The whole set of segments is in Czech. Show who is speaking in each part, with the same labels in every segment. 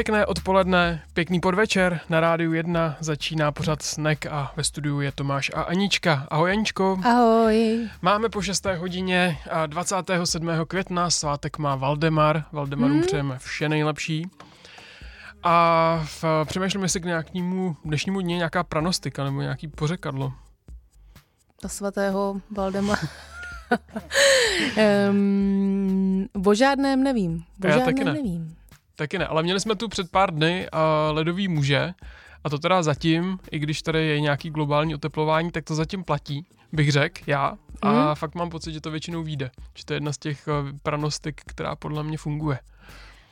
Speaker 1: Pěkné odpoledne, pěkný podvečer. Na rádiu 1 začíná pořad Snek a ve studiu je Tomáš a Anička. Ahoj Aničko.
Speaker 2: Ahoj.
Speaker 1: Máme po 6. hodině a 27. května, svátek má Valdemar. Valdemarům
Speaker 2: Hmm.
Speaker 1: přejeme vše nejlepší. A v, přemýšlím, jestli k nějakému dnešnímu dni nějaká pranostika nebo nějaký pořekadlo.
Speaker 2: Do svatého Valdema. um, o žádném nevím. O
Speaker 1: Já
Speaker 2: žádném
Speaker 1: taky ne.
Speaker 2: nevím.
Speaker 1: Taky ne, ale měli jsme tu před pár dny uh, ledový muže a to teda zatím, i když tady je nějaký globální oteplování, tak to zatím platí, bych řekl já. A
Speaker 2: Mhm.
Speaker 1: fakt mám pocit, že to většinou vyjde. Že to je jedna z těch uh, pranostik, která podle mě funguje.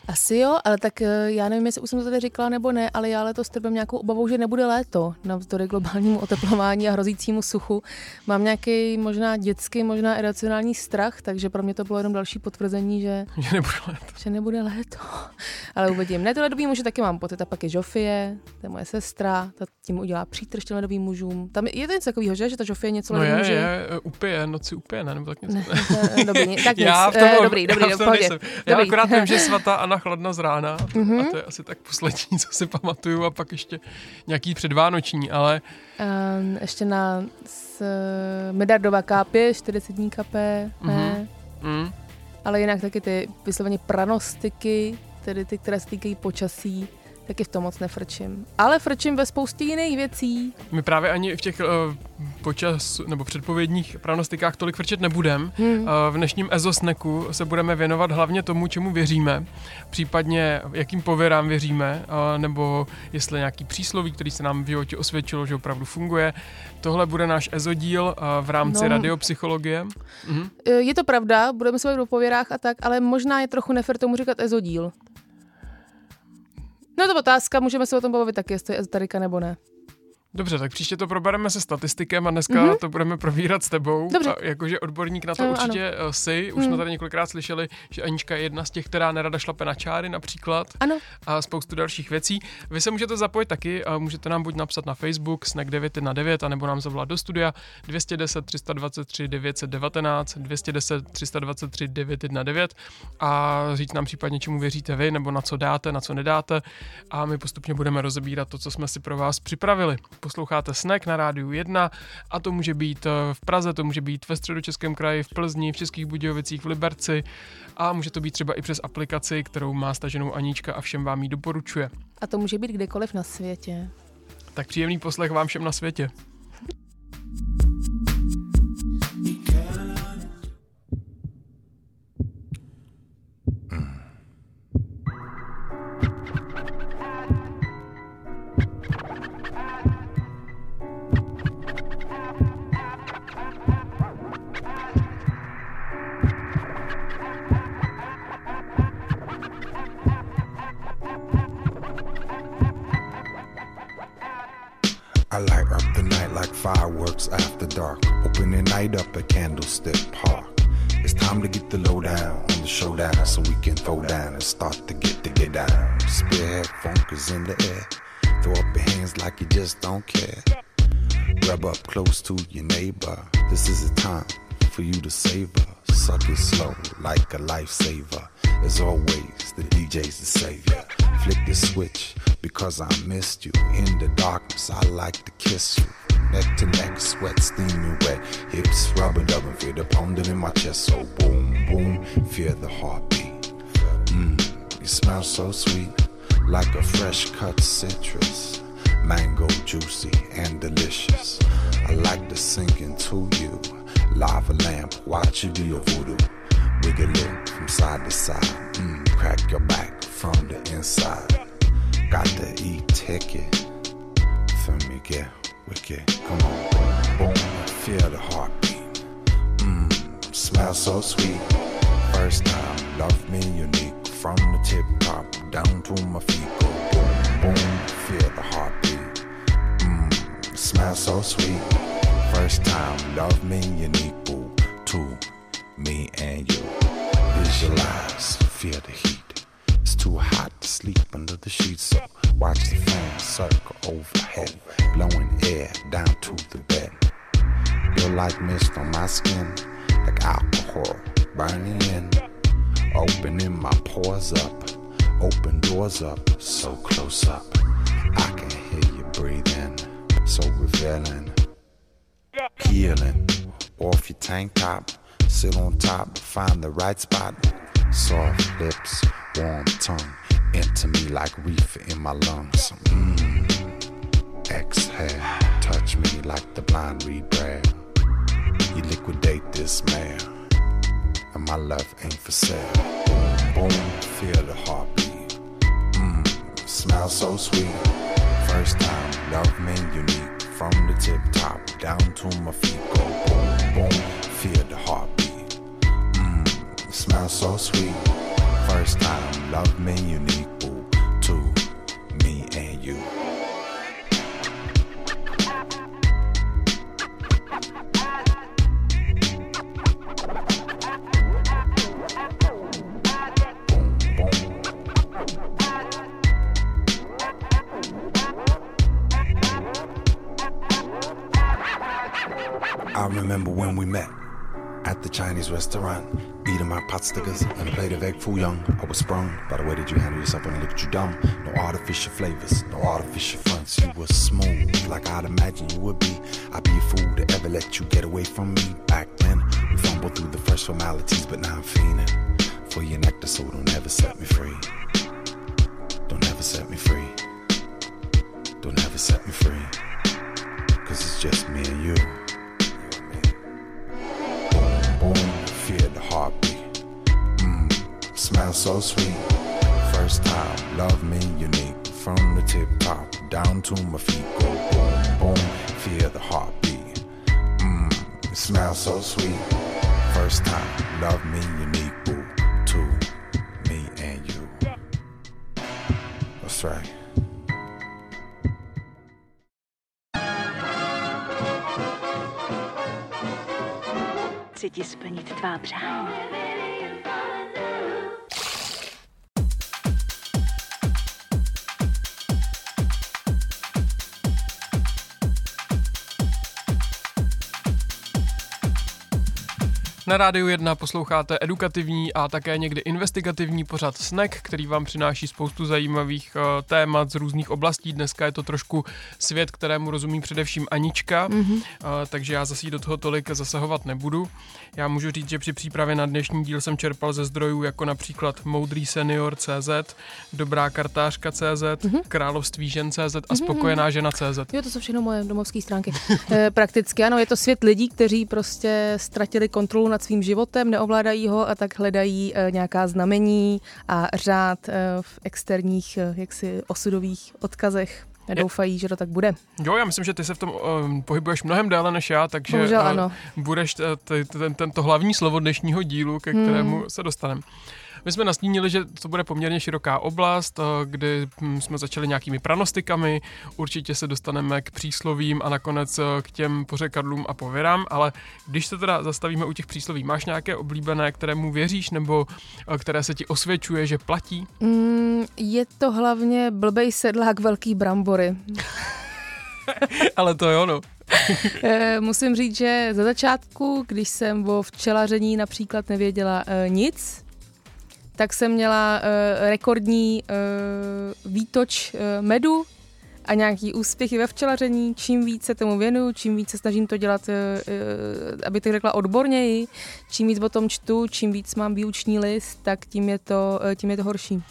Speaker 2: Asi jo, ale tak eh, já nevím, jestli už jsem to tady říkala nebo ne, ale já letos trpím nějakou obavou, že nebude léto navzdory globálnímu oteplování a hrozícímu suchu. Mám nějaký možná dětský, možná iracionální strach, takže pro mě to bylo jenom další potvrzení, že,
Speaker 1: Že nebude let.
Speaker 2: že nebude léto. Ale uvidím. Ne, to ledový muže taky mám pocit. A pak je Žofie, to je moje sestra, ta tím udělá přítrž těm ledovým mužům. Tam je, to něco takového, že? že ta Žofie něco
Speaker 1: No je,
Speaker 2: muži.
Speaker 1: je, upije, noci upije, ne? Nebo tak něco.
Speaker 2: Ne, to- dobrý, tak nic.
Speaker 1: Já v tom,
Speaker 2: Eh, dobrý, dobrý,
Speaker 1: já v tom
Speaker 2: v pohodě.
Speaker 1: nejsem. Já
Speaker 2: Dobrý.
Speaker 1: akorát vím, že svatá Anna chladna z rána
Speaker 2: Mhm.
Speaker 1: a to je asi tak poslední, co si pamatuju a pak ještě nějaký předvánoční, ale
Speaker 2: Um, ještě na s, Medardova kápě, 40 dní kapé, ne.
Speaker 1: mm,
Speaker 2: Ale jinak taky ty vysloveně pranostiky, tedy ty, které se týkají počasí, taky v tom moc nefrčím. Ale frčím ve spoustě jiných věcí.
Speaker 1: My právě ani v těch uh, počas nebo předpovědních pranostikách tolik frčet nebudem.
Speaker 2: Hmm.
Speaker 1: Uh, v dnešním ezosneku se budeme věnovat hlavně tomu, čemu věříme, případně jakým pověrám věříme, uh, nebo jestli nějaký přísloví, který se nám v životě osvědčilo, že opravdu funguje. Tohle bude náš ezodíl uh, v rámci
Speaker 2: No.
Speaker 1: radiopsychologie. Mhm.
Speaker 2: Je to pravda, budeme se bavit o pověrách a tak, ale možná je trochu nefer tomu říkat ezodíl. No to otázka, můžeme se o tom bavit taky, jestli je ezoterika nebo ne.
Speaker 1: Dobře, tak příště to probereme se statistikem a dneska
Speaker 2: Mhm.
Speaker 1: mm-hmm. to budeme probírat s tebou.
Speaker 2: Dobře.
Speaker 1: A jakože odborník na to
Speaker 2: Ano,
Speaker 1: určitě ano. si. Už
Speaker 2: Mhm.
Speaker 1: jsme tady několikrát slyšeli, že Anička je jedna z těch, která nerada šlape na čáry například.
Speaker 2: Ano,
Speaker 1: a spoustu dalších věcí. Vy se můžete zapojit taky a můžete nám buď napsat na Facebook snack 9 na 9, anebo nám zavolat do studia 210 323 919, 210 323 919 a říct nám případně, čemu věříte vy, nebo na co dáte, na co nedáte a my postupně budeme rozebírat to, co jsme si pro vás připravili. Posloucháte Snack na rádiu 1 a to může být eh, v Praze, to může být ve středočeském kraji, v Plzni, v Českých Budějovicích, v Liberci a může to být třeba i přes aplikaci, kterou má staženou Anička a všem vám ji doporučuje.
Speaker 2: a to může být kdekoliv na světě.
Speaker 1: Tak příjemný poslech vám všem na světě.
Speaker 3: In the air. Throw up your hands like you just don't care. Rub up close to your neighbor. This is a time for you to savor. Suck it slow like a lifesaver. As always, the DJ's the savior. Flick the switch because I missed you. In the darkness, I like to kiss you. Neck to neck, sweat steaming wet. Hips rubbing, dubbing, feel the pounding in my chest. So boom, boom, feel the heartbeat. Mmm, you smell so sweet, like a fresh cut citrus. Mango juicy and delicious. I like to sink into you. Lava lamp, watch you do your voodoo. Wiggle it from side to side. Mmm, crack your back from the inside. Got to eat ticket. Feel me get wicked. Come on, boom, feel the heartbeat. Mmm, smell so sweet. First time, love me unique. From the tip top down to my feet. Go boom, boom, feel the heartbeat. Mmm, smell so sweet. First time, love me unique. Two, me and you. Visualize, feel the heat. It's too hot to sleep under the sheets, so watch the fan circle overhead, blowing air down to the bed. You're like mist on my skin, like alcohol burning in, opening my pores up, open doors up, so close up. I can hear you breathing, so revealing, peeling. Off your tank top, sit on top, find the right spot. Soft lips, warm tongue, into me like reefer in my lungs. Mm. Exhale, touch me like the blind read braille. You liquidate this man, and my love ain't for sale. Boom, feel the heartbeat. Mmm, smell so sweet. First time, love me unique. From the tip top down to my feet, go boom, boom, feel the heartbeat. Mmm, smell so sweet. First time, love me unique. I remember when we met at the Chinese restaurant, eating my pot stickers and a plate of egg foo young. I was sprung by the way that you handle yourself when I looked at you dumb. No artificial flavors, no artificial fronts. You were smooth like I'd imagine you would be. I'd be a fool to ever let you get away from me. Back then, we fumbled through the first formalities, but now I'm fiending for your nectar, so don't ever set me free. Don't ever set me free. Don't ever set me free. Cause it's just me and. You heartbeat. Mmm, smell so sweet. First time, love me unique. From the tip top down to my feet, go boom, boom, feel the heartbeat. Mmm, smell so sweet. First time, love me unique. Boo, to me and you. That's right.
Speaker 4: Tvá přání.
Speaker 1: Na rádiu 1 posloucháte edukativní a také někdy investigativní pořad Snack, který vám přináší spoustu zajímavých uh, témat z různých oblastí. Dneska je to trošku svět, kterému rozumí především Anička, mm-hmm. takže já zase do toho tolik zasahovat nebudu. Já můžu říct, že při přípravě na dnešní díl jsem čerpal ze zdrojů jako například Moudrý senior CZ, Dobrá kartářka CZ, mm-hmm. Království žen CZ a Spokojená žena CZ.
Speaker 2: Jo, to jsou všechno moje domovské stránky. e, prakticky ano, je to svět lidí, kteří prostě ztratili kontrolu nad svým životem, neovládají ho a tak hledají e, nějaká znamení a řád e, v externích e, jaksi osudových odkazech. Doufají, že to tak bude.
Speaker 1: Jo, já myslím, že ty se v tom um, pohybuješ mnohem déle než já, takže
Speaker 2: Bohužel,
Speaker 1: uh,
Speaker 2: ano.
Speaker 1: budeš t- t- ten, tento hlavní slovo dnešního dílu, ke kterému se dostaneme. My jsme nastínili, že to bude poměrně široká oblast, eh, kdy hm, jsme začali nějakými pranostikami, určitě se dostaneme k příslovím a nakonec eh, k těm pořekadlům a pověrám, ale když se teda zastavíme u těch přísloví, máš nějaké oblíbené, kterému věříš nebo eh, které se ti osvědčuje, že platí?
Speaker 2: Mm, je to hlavně blbej sedlák velký brambory.
Speaker 1: ale to jo, no.
Speaker 2: E, musím říct, že za začátku, když jsem o včelaření například nevěděla nic, tak jsem měla e, rekordní e, výtoč e, medu a nějaký úspěchy ve včelaření. Čím více tomu věnuju, čím více snažím to dělat, aby to řekla odborněji, čím víc o tom čtu, čím víc mám výuční list, tak tím je to, tím je to horší.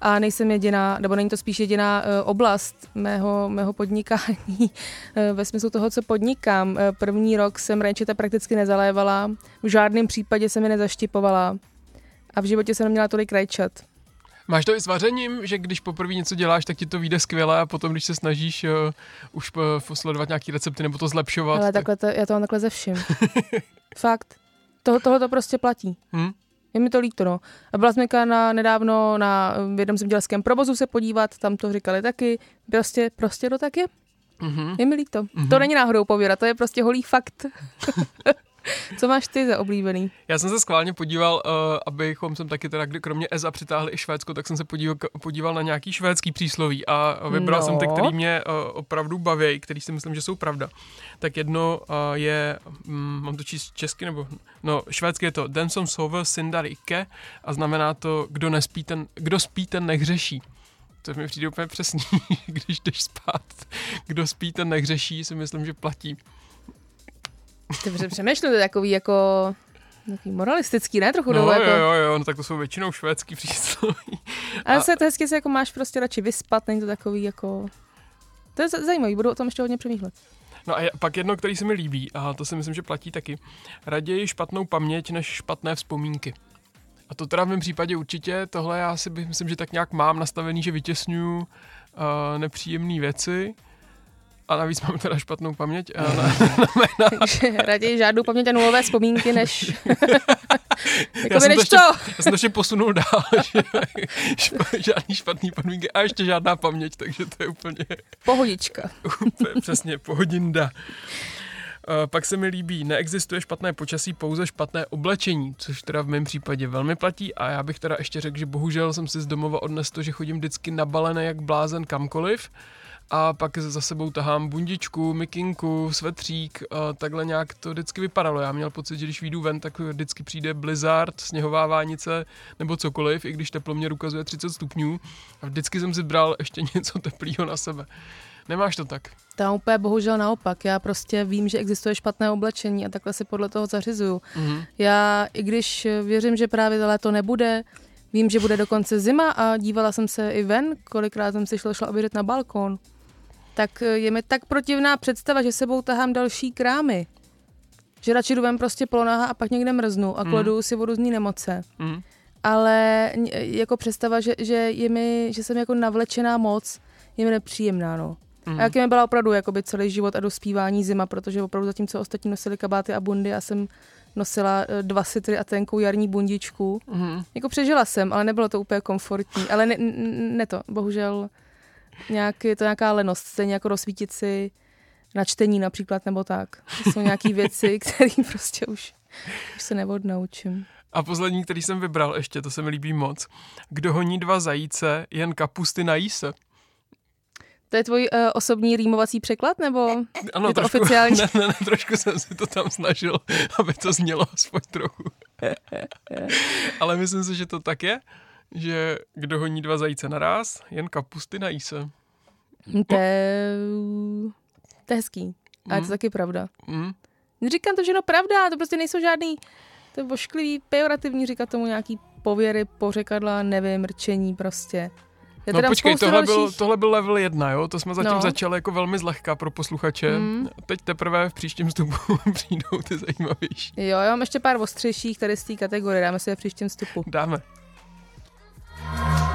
Speaker 2: A nejsem jediná, nebo není to spíš jediná oblast mého, mého podnikání ve smyslu toho, co podnikám. První rok jsem rajčata prakticky nezalévala, v žádném případě jsem je nezaštipovala a v životě jsem neměla tolik rajčat.
Speaker 1: Máš to i s vařením, že když poprvé něco děláš, tak ti to vyjde skvěle a potom, když se snažíš uh, už uh, sledovat nějaký recepty nebo to zlepšovat.
Speaker 2: Ale
Speaker 1: tak...
Speaker 2: takhle to, já to mám takhle ze vším. Fakt. Toho, tohle to prostě platí.
Speaker 1: Hmm?
Speaker 2: Je mi to líto, no. A byla jsem na, nedávno na v jednom zemědělském provozu se podívat, tam to říkali taky. Prostě, prostě to tak je.
Speaker 1: Mm-hmm.
Speaker 2: Je mi líto. Mm-hmm. To není náhodou pověra, to je prostě holý fakt. Co máš ty za oblíbený?
Speaker 1: Já jsem se schválně podíval, uh, abychom sem taky teda, kromě EZA přitáhli i Švédsko, tak jsem se podíval, podíval na nějaký švédský přísloví a vybral
Speaker 2: No.
Speaker 1: jsem ty, který mě uh, opravdu baví, který si myslím, že jsou pravda. Tak jedno uh, je, um, mám to číst česky, nebo, no švédsky je to Den som sover syndar icke a znamená to, kdo nespí, ten, kdo spí, ten nehřeší. To mi přijde úplně přesný, když jdeš spát. Kdo spí, ten nehřeší, si myslím, že platí.
Speaker 2: Ty pře- přemýšlím, to je takový jako takový moralistický, ne? Trochu
Speaker 1: No
Speaker 2: dolů,
Speaker 1: jo,
Speaker 2: jako.
Speaker 1: jo, jo, no tak to jsou většinou švédský přísloví.
Speaker 2: Ale
Speaker 1: A-
Speaker 2: se to hezky se jako máš prostě radši vyspat, není to takový jako... To je za- zajímavý, budu o tom ještě hodně přemýšlet.
Speaker 1: No a pak jedno, který se mi líbí, a to si myslím, že platí taky. Raději špatnou paměť, než špatné vzpomínky. A to teda v mém případě určitě, tohle já si bych- myslím, že tak nějak mám nastavený, že vytěsňuju uh, nepříjemné věci. A navíc mám teda špatnou paměť. A na,
Speaker 2: Takže raději žádnou paměť a nulové vzpomínky, než...
Speaker 1: já,
Speaker 2: Jakoby
Speaker 1: jsem to
Speaker 2: než
Speaker 1: ještě,
Speaker 2: to.
Speaker 1: já jsem to ještě posunul dál, že žádný špatný podmínky a ještě žádná paměť, takže to je úplně
Speaker 2: Pohodička.
Speaker 1: Úplně přesně, pohodinda. Eh, Pak se mi líbí, neexistuje špatné počasí, pouze špatné oblečení, což teda v mém případě velmi platí a já bych teda ještě řekl, že bohužel jsem si z domova odnesl to, že chodím vždycky nabalený jak blázen kamkoliv a pak za sebou tahám bundičku, mikinku, svetřík, a takhle nějak to vždycky vypadalo. Já měl pocit, že když vyjdu ven, tak vždycky přijde blizzard, sněhová vánice nebo cokoliv, i když teploměr ukazuje 30 stupňů a vždycky jsem si bral ještě něco teplého na sebe. Nemáš to tak?
Speaker 2: Tam úplně bohužel naopak. Já prostě vím, že existuje špatné oblečení a takhle si podle toho zařizuju.
Speaker 1: Mhm.
Speaker 2: Já, i když věřím, že právě to léto nebude, vím, že bude dokonce zima a dívala jsem se i ven, kolikrát jsem si šla, šla obědět na balkón, tak je mi tak protivná představa, že sebou tahám další krámy. Že radši jdu ven prostě polonáha a pak někde mrznu a
Speaker 1: Mhm.
Speaker 2: kledu si o různý nemoce.
Speaker 1: Mhm.
Speaker 2: Ale n- jako představa, že, že, je mi, že jsem jako navlečená moc, je mi nepříjemná, no.
Speaker 1: Mhm.
Speaker 2: A jaký mi byla opravdu jakoby celý život a dospívání zima, protože opravdu zatímco ostatní nosili kabáty a bundy, já jsem nosila eh, dva sitry a tenkou jarní bundičku.
Speaker 1: Mhm.
Speaker 2: Jako přežila jsem, ale nebylo to úplně komfortní. Ale ne, ne to, bohužel nějak, je to nějaká lenost, stejně jako rozsvítit si na čtení například nebo tak. To jsou nějaké věci, které prostě už, už se neodnaučím.
Speaker 1: A poslední, který jsem vybral ještě, to se mi líbí moc. Kdo honí dva zajíce, jen kapusty nají se.
Speaker 2: To je tvůj uh, osobní rýmovací překlad, nebo
Speaker 1: Ano,
Speaker 2: je to
Speaker 1: trošku,
Speaker 2: oficiální?
Speaker 1: Ne, ne, ne, trošku jsem si to tam snažil, aby to znělo aspoň trochu. Ale myslím si, že to tak je, že kdo honí dva zajíce naraz, jen kapusty nají se.
Speaker 2: To je, to je hezký. A je to
Speaker 1: Mm.
Speaker 2: taky pravda.
Speaker 1: Mm.
Speaker 2: Neříkám to, že no pravda, to prostě nejsou žádný, to je vošklivý, pejorativní říkat tomu nějaký pověry, pořekadla, nevím, rčení prostě. Je
Speaker 1: No počkej, tohle
Speaker 2: dalších...
Speaker 1: byl, tohle byl level 1, jo? To jsme zatím
Speaker 2: No.
Speaker 1: začali jako velmi zlehka pro posluchače.
Speaker 2: Mm.
Speaker 1: Teď teprve v příštím vstupu přijdou ty zajímavější.
Speaker 2: Jo, já mám ještě pár ostřejších tady z té kategorie, dáme si je v příštím vstupu.
Speaker 1: Dáme.
Speaker 5: Bye.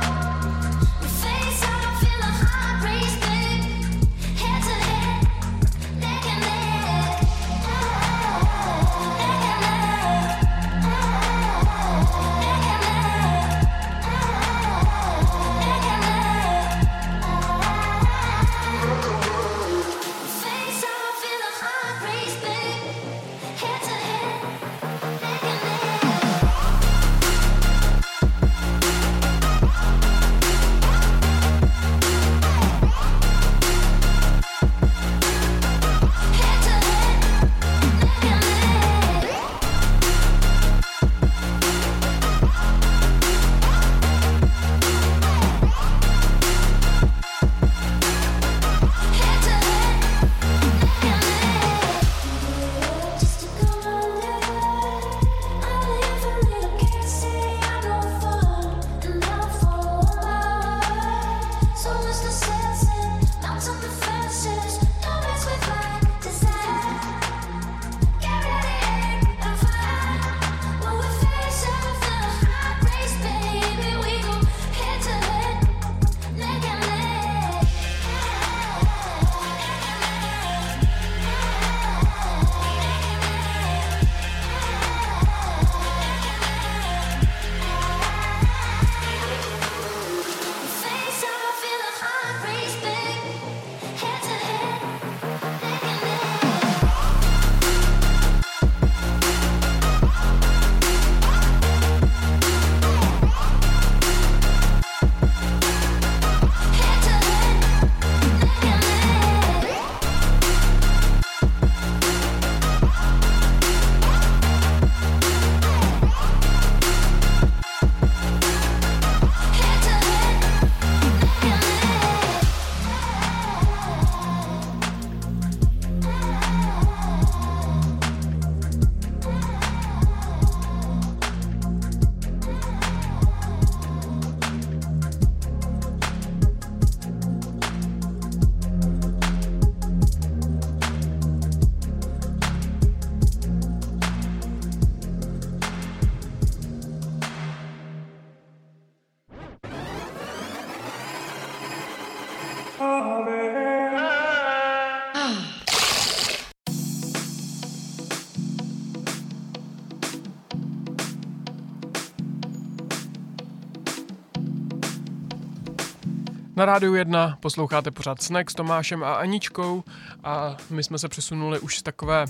Speaker 1: Na rádiu 1 posloucháte pořád Snack s Tomášem a Aničkou a my jsme se přesunuli už z takové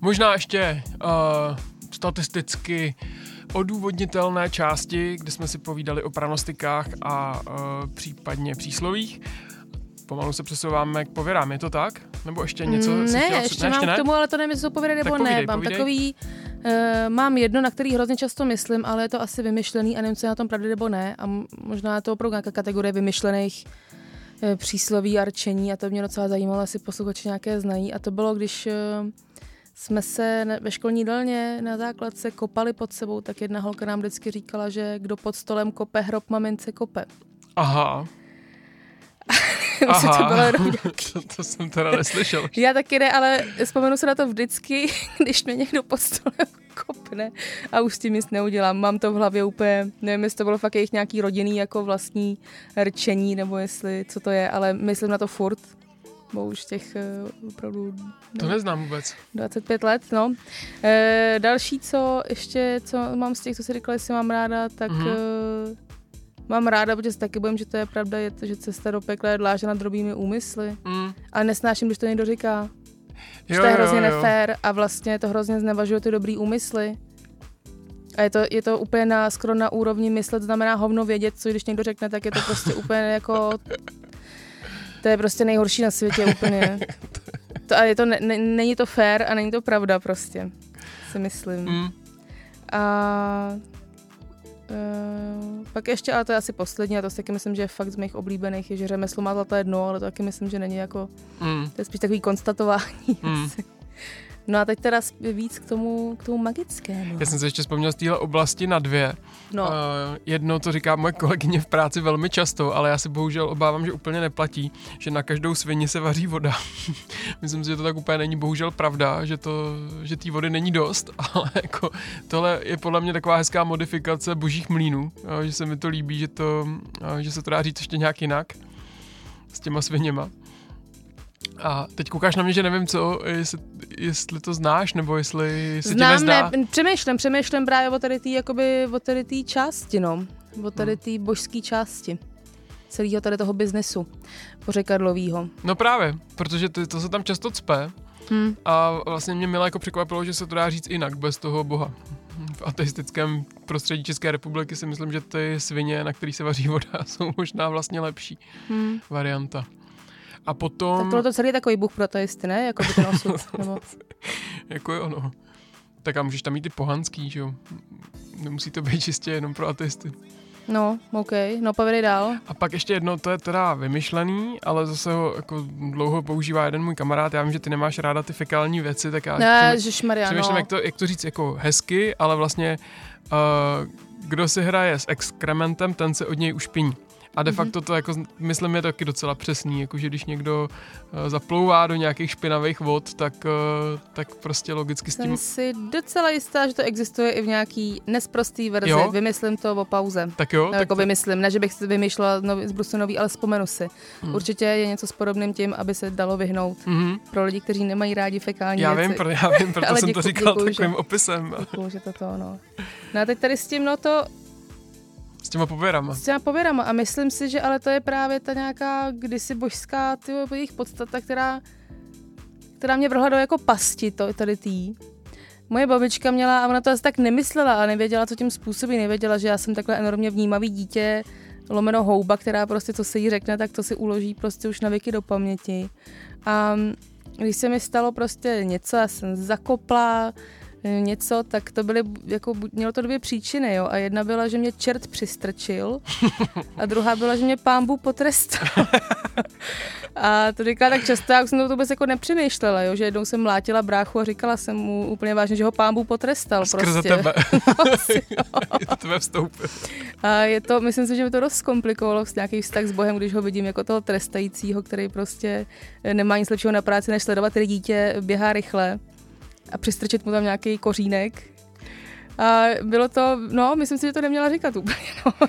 Speaker 1: možná ještě uh, statisticky odůvodnitelné části, kde jsme si povídali o pranostikách a uh, případně příslovích. Pomalu se přesouváme k pověrám, je to tak? Nebo ještě něco?
Speaker 2: Mm, ne,
Speaker 1: chtěla-
Speaker 2: ještě
Speaker 1: ne,
Speaker 2: mám
Speaker 1: ne?
Speaker 2: k tomu, ale to nevím, jestli to nebo
Speaker 1: Tak
Speaker 2: ne.
Speaker 1: povídej,
Speaker 2: mám
Speaker 1: povídej.
Speaker 2: takový, uh, mám jedno, na který hrozně často myslím, ale je to asi vymyšlený a nevím, co je na tom pravdy nebo ne. A možná je to opravdu nějaká kategorie vymyšlených eh, přísloví a rčení a to mě docela zajímalo, jestli posluchači nějaké znají. A to bylo, když eh, jsme se ve školní jídelně na základce kopali pod sebou, tak jedna holka nám vždycky říkala, že kdo pod stolem kope, hrob mamince kope.
Speaker 1: Aha.
Speaker 2: Myslím, to bylo jenom
Speaker 1: to, to jsem teda neslyšel.
Speaker 2: Já taky ne, ale vzpomenu se na to vždycky, když mě někdo pod stolem kopne a už s tím nic neudělám. Mám to v hlavě úplně, nevím, jestli to bylo fakt jejich nějaký rodinný jako vlastní rčení, nebo jestli, co to je, ale myslím na to furt. Bo už těch uh, opravdu
Speaker 1: To neznám vůbec.
Speaker 2: 25 let, no. E, další, co ještě, co mám z těch, co si říkala, jestli mám ráda, tak
Speaker 1: Mhm.
Speaker 2: mm-hmm. Mám ráda, protože si taky bojím, že to je pravda, je to, že cesta do pekla je dlážena drobými úmysly.
Speaker 1: Mm.
Speaker 2: Ale nesnáším, když to někdo říká. Že
Speaker 1: Jo,
Speaker 2: to je
Speaker 1: jo,
Speaker 2: hrozně
Speaker 1: jo.
Speaker 2: nefér a vlastně to hrozně znevažuje ty dobrý úmysly. A je to, je to úplně na, skoro na úrovni myslet, znamená hovno vědět, co když někdo řekne, tak je to prostě úplně jako... To je prostě nejhorší na světě úplně. To, a je to, ne, ne, není to fér a není to pravda prostě, si myslím.
Speaker 1: Mm.
Speaker 2: A Uh, pak ještě, ale to je asi poslední, a to si taky myslím, že je fakt z mých oblíbených, je, že řemeslo má zlaté dno, ale to taky myslím, že není jako,
Speaker 1: Mm.
Speaker 2: to je spíš takový konstatování.
Speaker 1: Mm.
Speaker 2: asi. No a teď teda víc k tomu, k tomu magickému.
Speaker 1: Já jsem se ještě vzpomněl z téhle oblasti na dvě.
Speaker 2: No,
Speaker 1: Uh, jedno to říká moje kolegyně v práci velmi často, ale já si bohužel obávám, že úplně neplatí, že na každou svini se vaří voda. Myslím si, že to tak úplně není bohužel pravda, že to, že té vody není dost, ale jako tohle je podle mě taková hezká modifikace božích mlínů, uh, že se mi to líbí, že, to, uh, že se to dá říct ještě nějak jinak s těma sviněma. A teď koukáš na mě, že nevím co, jestli, jestli to znáš, nebo jestli se ti
Speaker 2: Znám,
Speaker 1: nezdá.
Speaker 2: ne, přemýšlím, přemýšlím právě o tady té jakoby, o tady té části, no. O tady
Speaker 1: Hmm.
Speaker 2: té božské části celého tady toho biznesu pořekadlovýho.
Speaker 1: No právě, protože ty, to se tam často cpe
Speaker 2: Hm.
Speaker 1: a vlastně mě milé jako překvapilo, že se to dá říct jinak, bez toho boha. V ateistickém prostředí České republiky si myslím, že ty svině, na kterých se vaří voda, jsou možná vlastně lepší
Speaker 2: Hm.
Speaker 1: varianta. A potom,
Speaker 2: Tak tohle to celý je takový bůh pro ateisty, ne? Jako by ten osud. Nebo...
Speaker 1: jako jo, no. Tak a můžeš tam mít i pohanský, že jo. Nemusí to být čistě jenom pro ateisty.
Speaker 2: No, OK, no povědej dál.
Speaker 1: A pak ještě jedno, to je teda vymyšlený, ale zase ho jako dlouho používá jeden můj kamarád. Já vím, že ty nemáš ráda ty fekální věci, tak já
Speaker 2: Ne,
Speaker 1: přemý-
Speaker 2: Ježišmarja,
Speaker 1: Přemýšlím,
Speaker 2: no.
Speaker 1: jak, to, jak to říct jako hezky, ale vlastně uh, kdo si hraje s exkrementem, ten se od něj ušpiní. A
Speaker 2: Mhm.
Speaker 1: de facto to jako, myslím, je taky docela přesný, jakože když někdo uh, zaplouvá do nějakých špinavých vod, tak, uh, tak prostě logicky s tím...
Speaker 2: Jsem si docela jistá, že to existuje i v nějaký nesprostý verzi.
Speaker 1: Jo?
Speaker 2: Vymyslím to o pauze.
Speaker 1: Tak jo,
Speaker 2: No,
Speaker 1: tak
Speaker 2: jako
Speaker 1: to,
Speaker 2: vymyslím, ne, že bych si vymýšlela nový, z Brusu nový, ale vzpomenu si.
Speaker 1: Hmm.
Speaker 2: Určitě je něco s podobným tím, aby se dalo vyhnout
Speaker 1: mhm,
Speaker 2: pro lidi, kteří nemají rádi fekální
Speaker 1: já
Speaker 2: věci.
Speaker 1: vím, pro, já vím, proto jsem to
Speaker 2: děku-
Speaker 1: říkal
Speaker 2: děkuju, že-
Speaker 1: takovým opisem
Speaker 2: Děkuju, že to to, no. No a teď tady s tím, no to,
Speaker 1: s těma pověrama.
Speaker 2: s těma pověrama a myslím si, že ale to je právě ta nějaká kdysi božská ty jejich podstata, která, která mě vrhla do jako pasti to, tady tý. Moje babička měla, a ona to asi tak nemyslela a nevěděla, co tím způsobí, nevěděla, že já jsem takhle enormně vnímavý dítě, lomeno houba, která prostě, co se jí řekne, tak to si uloží prostě už na věky do paměti. A když se mi stalo prostě něco, já jsem zakopla, něco, tak to byly, jako, mělo to dvě příčiny, jo. A jedna byla, že mě čert přistrčil a druhá byla, že mě pán Bůh potrestal. a to říkala tak často, já už jsem to vůbec jako nepřemýšlela, jo, že jednou jsem mlátila bráchu a říkala jsem mu úplně vážně, že ho pán Bůh potrestal.
Speaker 1: Skrze
Speaker 2: prostě.
Speaker 1: tebe. Je to tebe vstoupil.
Speaker 2: A je to, myslím si, že mi to dost zkomplikovalo s nějaký vztah s Bohem, když ho vidím jako toho trestajícího, který prostě eh, nemá nic lepšího na práci, než sledovat, který dítě běhá rychle a přistrčit mu tam nějaký kořínek. A bylo to, no, myslím si, že to neměla říkat úplně. No.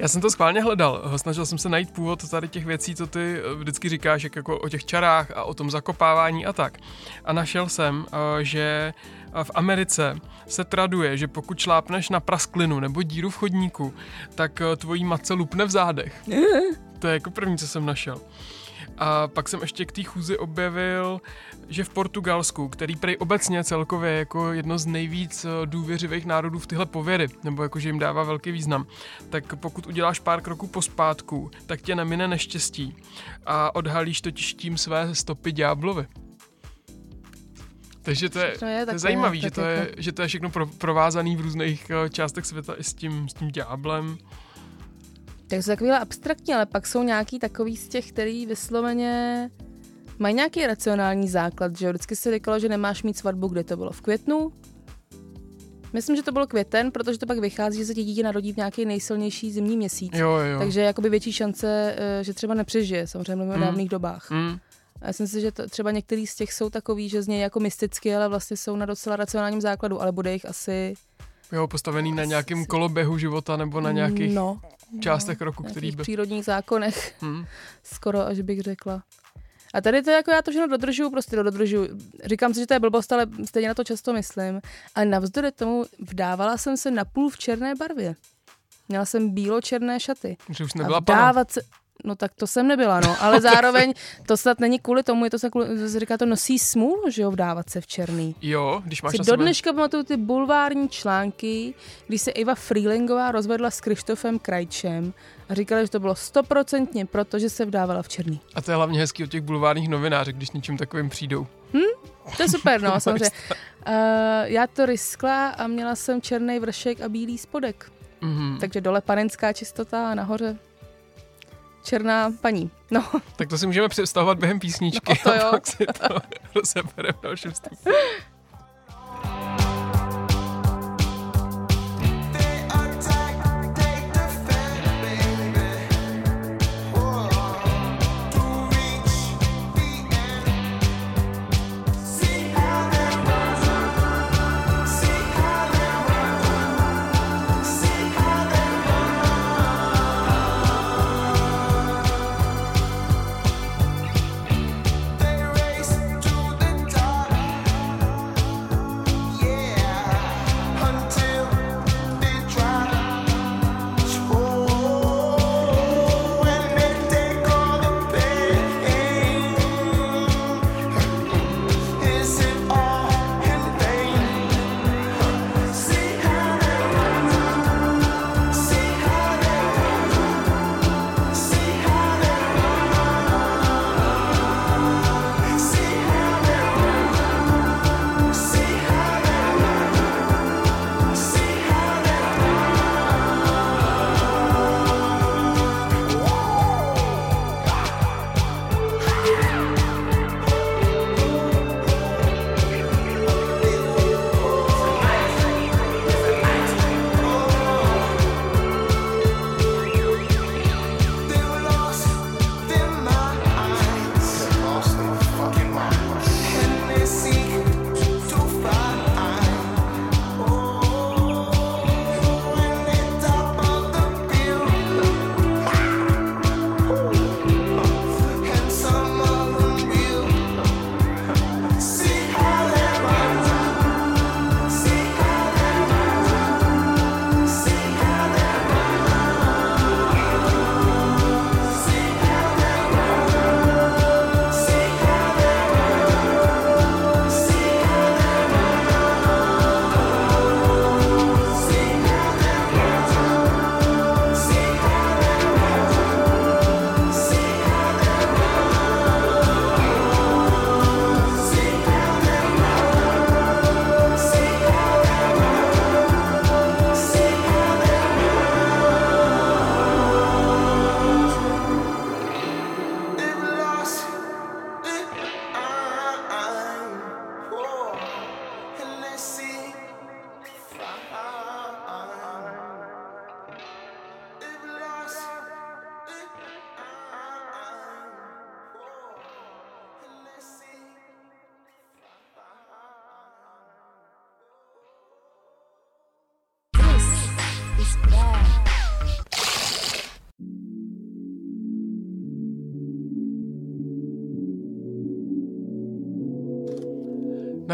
Speaker 1: Já jsem to schválně hledal. Snažil jsem se najít původ tady těch věcí, co ty eh, vždycky říkáš, jak jako o těch čarách a o tom zakopávání a tak. A našel jsem, eh, že eh, v Americe se traduje, že pokud šlápneš na prasklinu nebo díru v chodníku, tak tvojí matce lupne v zádech.
Speaker 6: To je jako první, co jsem našel. A pak jsem ještě k té chůzi objevil, že v Portugalsku, který prej obecně celkově jako jedno z nejvíc eh, důvěřivých národů v tyhle pověry, nebo jako, že jim dává velký význam, tak pokud uděláš pár kroků pospátku, tak tě nemine neštěstí a odhalíš totiž tím své stopy ďáblovi. Takže to je,
Speaker 2: Všechno je
Speaker 6: to je zajímavé, že, to je,
Speaker 2: jako-
Speaker 6: že to je všechno pro, provázaný v různých eh, částech světa i s tím, s tím ďáblem.
Speaker 2: Tak jsou takovýhle abstraktní, ale pak jsou nějaký takový z těch, který vysloveně mají nějaký racionální základ, že? Vždycky se říkalo, že nemáš mít svatbu, kde to bylo v květnu. Myslím, že to bylo květen, protože to pak vychází, že se ti dítě narodí v nějaký nejsilnější zimní měsíc.
Speaker 6: Jo, jo.
Speaker 2: Takže jakoby větší šance, eh, že třeba nepřežije, samozřejmě mluvíme o
Speaker 6: Mm.
Speaker 2: dávných dobách.
Speaker 6: Mm.
Speaker 2: A já si myslím, že to, třeba některý z těch jsou takový, že znějí jako mysticky, ale vlastně jsou na docela racionálním základu, ale bude jich asi
Speaker 6: Jo, postavený na nějakém koloběhu života nebo na nějakých
Speaker 2: no,
Speaker 6: částech roku,
Speaker 2: nějakých
Speaker 6: který by...
Speaker 2: přírodních zákonech.
Speaker 6: Hm.
Speaker 2: skoro, až bych řekla. A tady to jako já to všechno dodržuju, prostě to dodržuju. Říkám si, že to je blbost, ale stejně na to často myslím. A navzdory tomu vdávala jsem se napůl v černé barvě. Měla jsem bílo-černé šaty.
Speaker 6: Že už
Speaker 2: A
Speaker 6: nebyla pana.
Speaker 2: vdávat se... No tak to jsem nebyla, no. Ale zároveň to snad není kvůli tomu, je to snad kvůli, to se říká, to nosí smůlu, že jo, vdávat se v černý.
Speaker 6: Jo, když máš
Speaker 2: Si
Speaker 6: na
Speaker 2: do
Speaker 6: sebe...
Speaker 2: dneška pamatuju ty bulvární články, když se Iva Freelingová rozvedla s Krištofem Krajčem a říkala, že to bylo stoprocentně proto, že se vdávala v černý.
Speaker 6: A to je hlavně hezký od těch bulvárních novinářek, když něčím takovým přijdou.
Speaker 2: To je super, no, samozřejmě. Uh, já to riskla a měla jsem černý vršek a bílý spodek.
Speaker 6: Mhm.
Speaker 2: Takže dole panenská čistota a nahoře černá paní. No,
Speaker 6: Tak to si můžeme představovat během písničky.
Speaker 2: No, to jo.
Speaker 6: A pak si to rozebereme v dalším vstupu.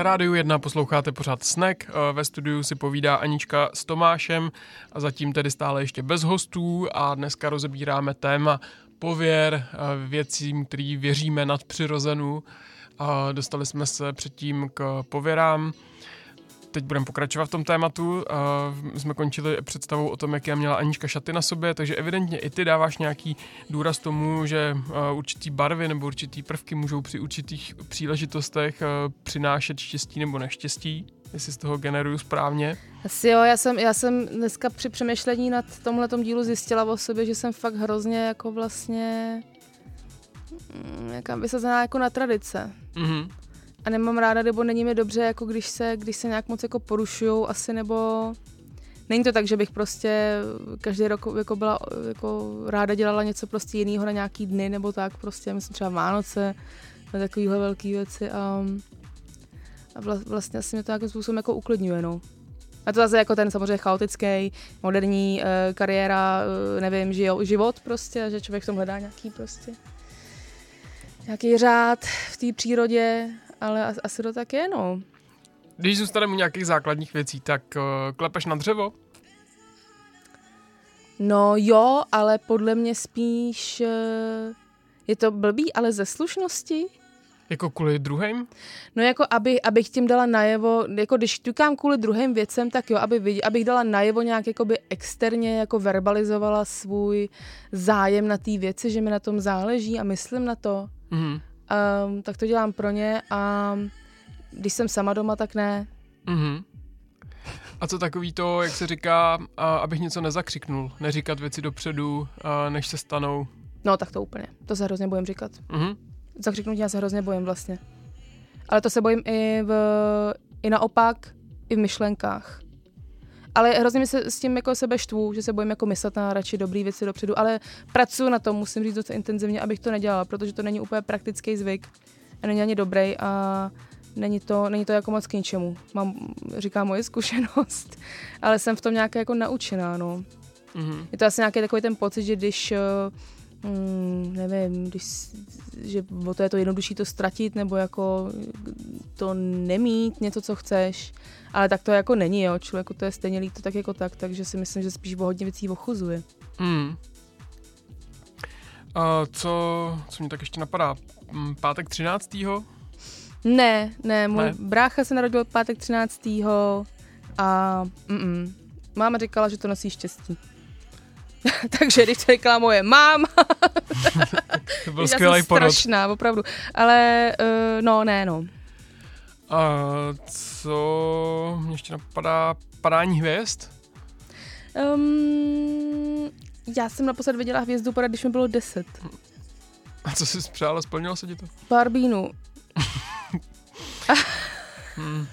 Speaker 6: Rádiu 1 posloucháte pořád Snack. Eh, Ve studiu si povídá Anička s Tomášem a zatím tedy stále ještě bez hostů a dneska rozebíráme téma
Speaker 1: pověr, a věcím, který věříme nadpřirozenou. A dostali jsme se předtím k pověrám. Teď budeme pokračovat v tom tématu. A jsme končili představou o tom, jaké měla Anička šaty na sobě, takže evidentně i ty dáváš nějaký důraz tomu, že a, určitý barvy nebo určitý prvky můžou při určitých příležitostech a, přinášet štěstí nebo neštěstí, jestli z toho generuju správně.
Speaker 2: Asi jo, já jsem, já jsem dneska při přemýšlení nad tomhletom dílu zjistila o sobě, že jsem fakt hrozně jako vlastně mm, jaká vysazená jako na tradice.
Speaker 1: Mhm.
Speaker 2: A nemám ráda, nebo není mi dobře, jako když se, když se nějak moc jako porušujou asi, nebo není to tak, že bych prostě každý rok jako byla jako ráda dělala něco prostě jiného na nějaký dny, nebo tak prostě, myslím třeba Vánoce, na takovýhle velké věci a, a vla, vlastně asi mě to nějakým způsobem jako uklidňuje, no. A to zase jako ten samozřejmě chaotický, moderní e, kariéra, e, nevím, žijo, život prostě, že člověk v tom hledá nějaký prostě nějaký řád v té přírodě, ale as- asi to tak je, no.
Speaker 1: Když zůstaneme u nějakých základních věcí, tak uh, klepeš na dřevo?
Speaker 2: No jo, ale podle mě spíš eh, je to blbý, ale ze slušnosti.
Speaker 1: Jako kvůli druhým?
Speaker 2: No jako aby, abych tím dala najevo, jako když ťukám kvůli druhým věcem, tak jo, aby, vidě- abych dala najevo nějak jakoby externě jako verbalizovala svůj zájem na té věci, že mi na tom záleží a myslím na to.
Speaker 1: Mhm.
Speaker 2: Um, tak to dělám pro ně a když jsem sama doma, tak ne.
Speaker 1: Mhm. A co takový to, jak se říká, a, abych něco nezakřiknul, neříkat věci dopředu, a, než se stanou.
Speaker 2: No tak to úplně, to se hrozně bojím říkat.
Speaker 1: Mhm.
Speaker 2: Zakřiknutí já se hrozně bojím vlastně. Ale to se bojím i, v, i naopak, i v myšlenkách. Ale hrozně mi se s tím jako sebe štvu, že se bojím jako myslet na radši dobrý věci dopředu, ale pracuji na tom, musím říct docela intenzivně, abych to nedělala, protože to není úplně praktický zvyk a není ani dobrý a není to, není to jako moc k ničemu. Mám, říká moje zkušenost, ale jsem v tom nějak jako naučená, no.
Speaker 1: Mhm.
Speaker 2: Je to asi nějaký takový ten pocit, že když, eh, mm, nevím, když, že o to je to jednodušší to ztratit, nebo jako to nemít něco, co chceš, ale tak to jako není, jo, člověku to je stejně líto tak jako tak, takže si myslím, že spíš o hodně věcí ochuzuje.
Speaker 1: Mhm. A co, co mě tak ještě napadá? Mm, Pátek 13.
Speaker 2: Ne, ne, můj
Speaker 1: Ne.
Speaker 2: ne. brácha se narodil pátek 13. a mm, máma říkala, že to nosí štěstí. Takže když to říkala moje máma,
Speaker 1: To byl skvělý porod.
Speaker 2: strašná, opravdu. Ale uh, no, ne, no.
Speaker 1: A co mě ještě napadá? Padání hvězd?
Speaker 2: Um, já jsem naposled viděla hvězdu padat, když mi bylo 10.
Speaker 1: A co jsi přála? Splnilo se ti to?
Speaker 2: Barbínu.
Speaker 1: Hmm.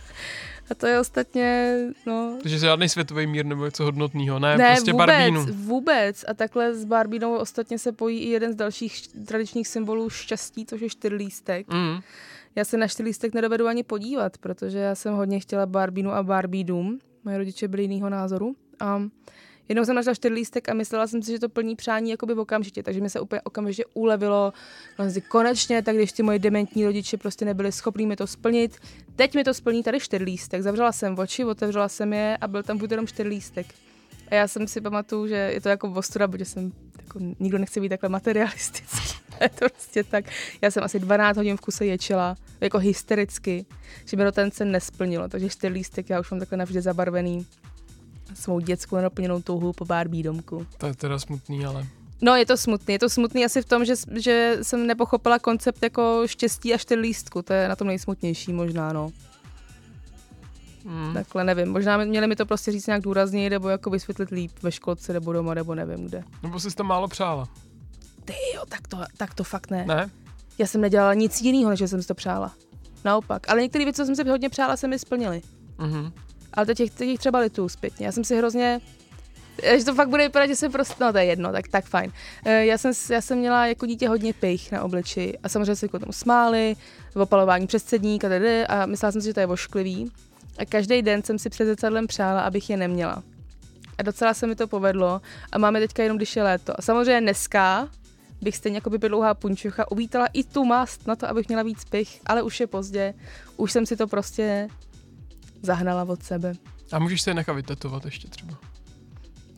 Speaker 2: A to je ostatně, no...
Speaker 1: Takže žádný světový mír nebo něco hodnotného, ne,
Speaker 2: ne,
Speaker 1: prostě
Speaker 2: vůbec,
Speaker 1: Barbínu.
Speaker 2: vůbec. A takhle s Barbínou ostatně se pojí i jeden z dalších tradičních symbolů štěstí, což je čtyřlístek.
Speaker 1: Mm.
Speaker 2: Já se na čtyřlístek nedovedu ani podívat, protože já jsem hodně chtěla Barbínu a Barbie dům. Moje rodiče byli jiného názoru. A jednou jsem našla čtyřlístek a myslela jsem si, že to plní přání jakoby okamžitě, takže mi se úplně okamžitě ulevilo. Vlastně konečně, tak když ty moje dementní rodiče prostě nebyli schopní mi to splnit. Teď mi to splní tady čtyřlístek. Zavřela jsem oči, otevřela jsem je a byl tam buď jenom čtyřlístek. A já jsem si pamatuju, že je to jako ostuda, protože jsem jako, nikdo nechce být takhle materialistický. je to prostě tak. Já jsem asi 12 hodin v kuse ječela, jako hystericky, že mi to ten sen nesplnilo. Takže čtyřlístek já už mám takhle navždy zabarvený svou dětskou nenaplněnou touhu po Barbie domku.
Speaker 1: To je teda smutný, ale...
Speaker 2: No, je to smutný. Je to smutný asi v tom, že, že jsem nepochopila koncept jako štěstí a čtyřlístku. To je na tom nejsmutnější možná, no.
Speaker 1: Mm.
Speaker 2: Takhle nevím. Možná měli mi to prostě říct nějak důrazněji, nebo jako vysvětlit líp ve školce, nebo doma, nebo nevím kde.
Speaker 1: Nebo jsi to málo přála,
Speaker 2: Ty jo, tak to, tak to fakt ne.
Speaker 1: ne?
Speaker 2: Já jsem nedělala nic jiného, než že jsem si to přála. Naopak. Ale některé věci, co jsem si hodně přála, se mi splnily.
Speaker 1: Mhm.
Speaker 2: Ale teď, jich- teď jich třeba lituju zpětně. Já jsem si hrozně že to fakt bude vypadat, že jsem prostě, no to je jedno, tak, tak fajn. Eh, Já jsem, já jsem měla jako dítě hodně pich na obliči a samozřejmě se kvůli tomu smáli, opalování přes cedník a tady a myslela jsem si, že to je vošklivý. A každý den jsem si před zrcadlem přála, abych je neměla. A docela se mi to povedlo a máme teďka jenom, když je léto. A samozřejmě dneska bych stejně jako by dlouhá punčucha uvítala i tu mast na to, abych měla víc pich, ale už je pozdě. Už jsem si to prostě zahnala od sebe.
Speaker 1: A můžeš se je nechat vytetovat ještě třeba.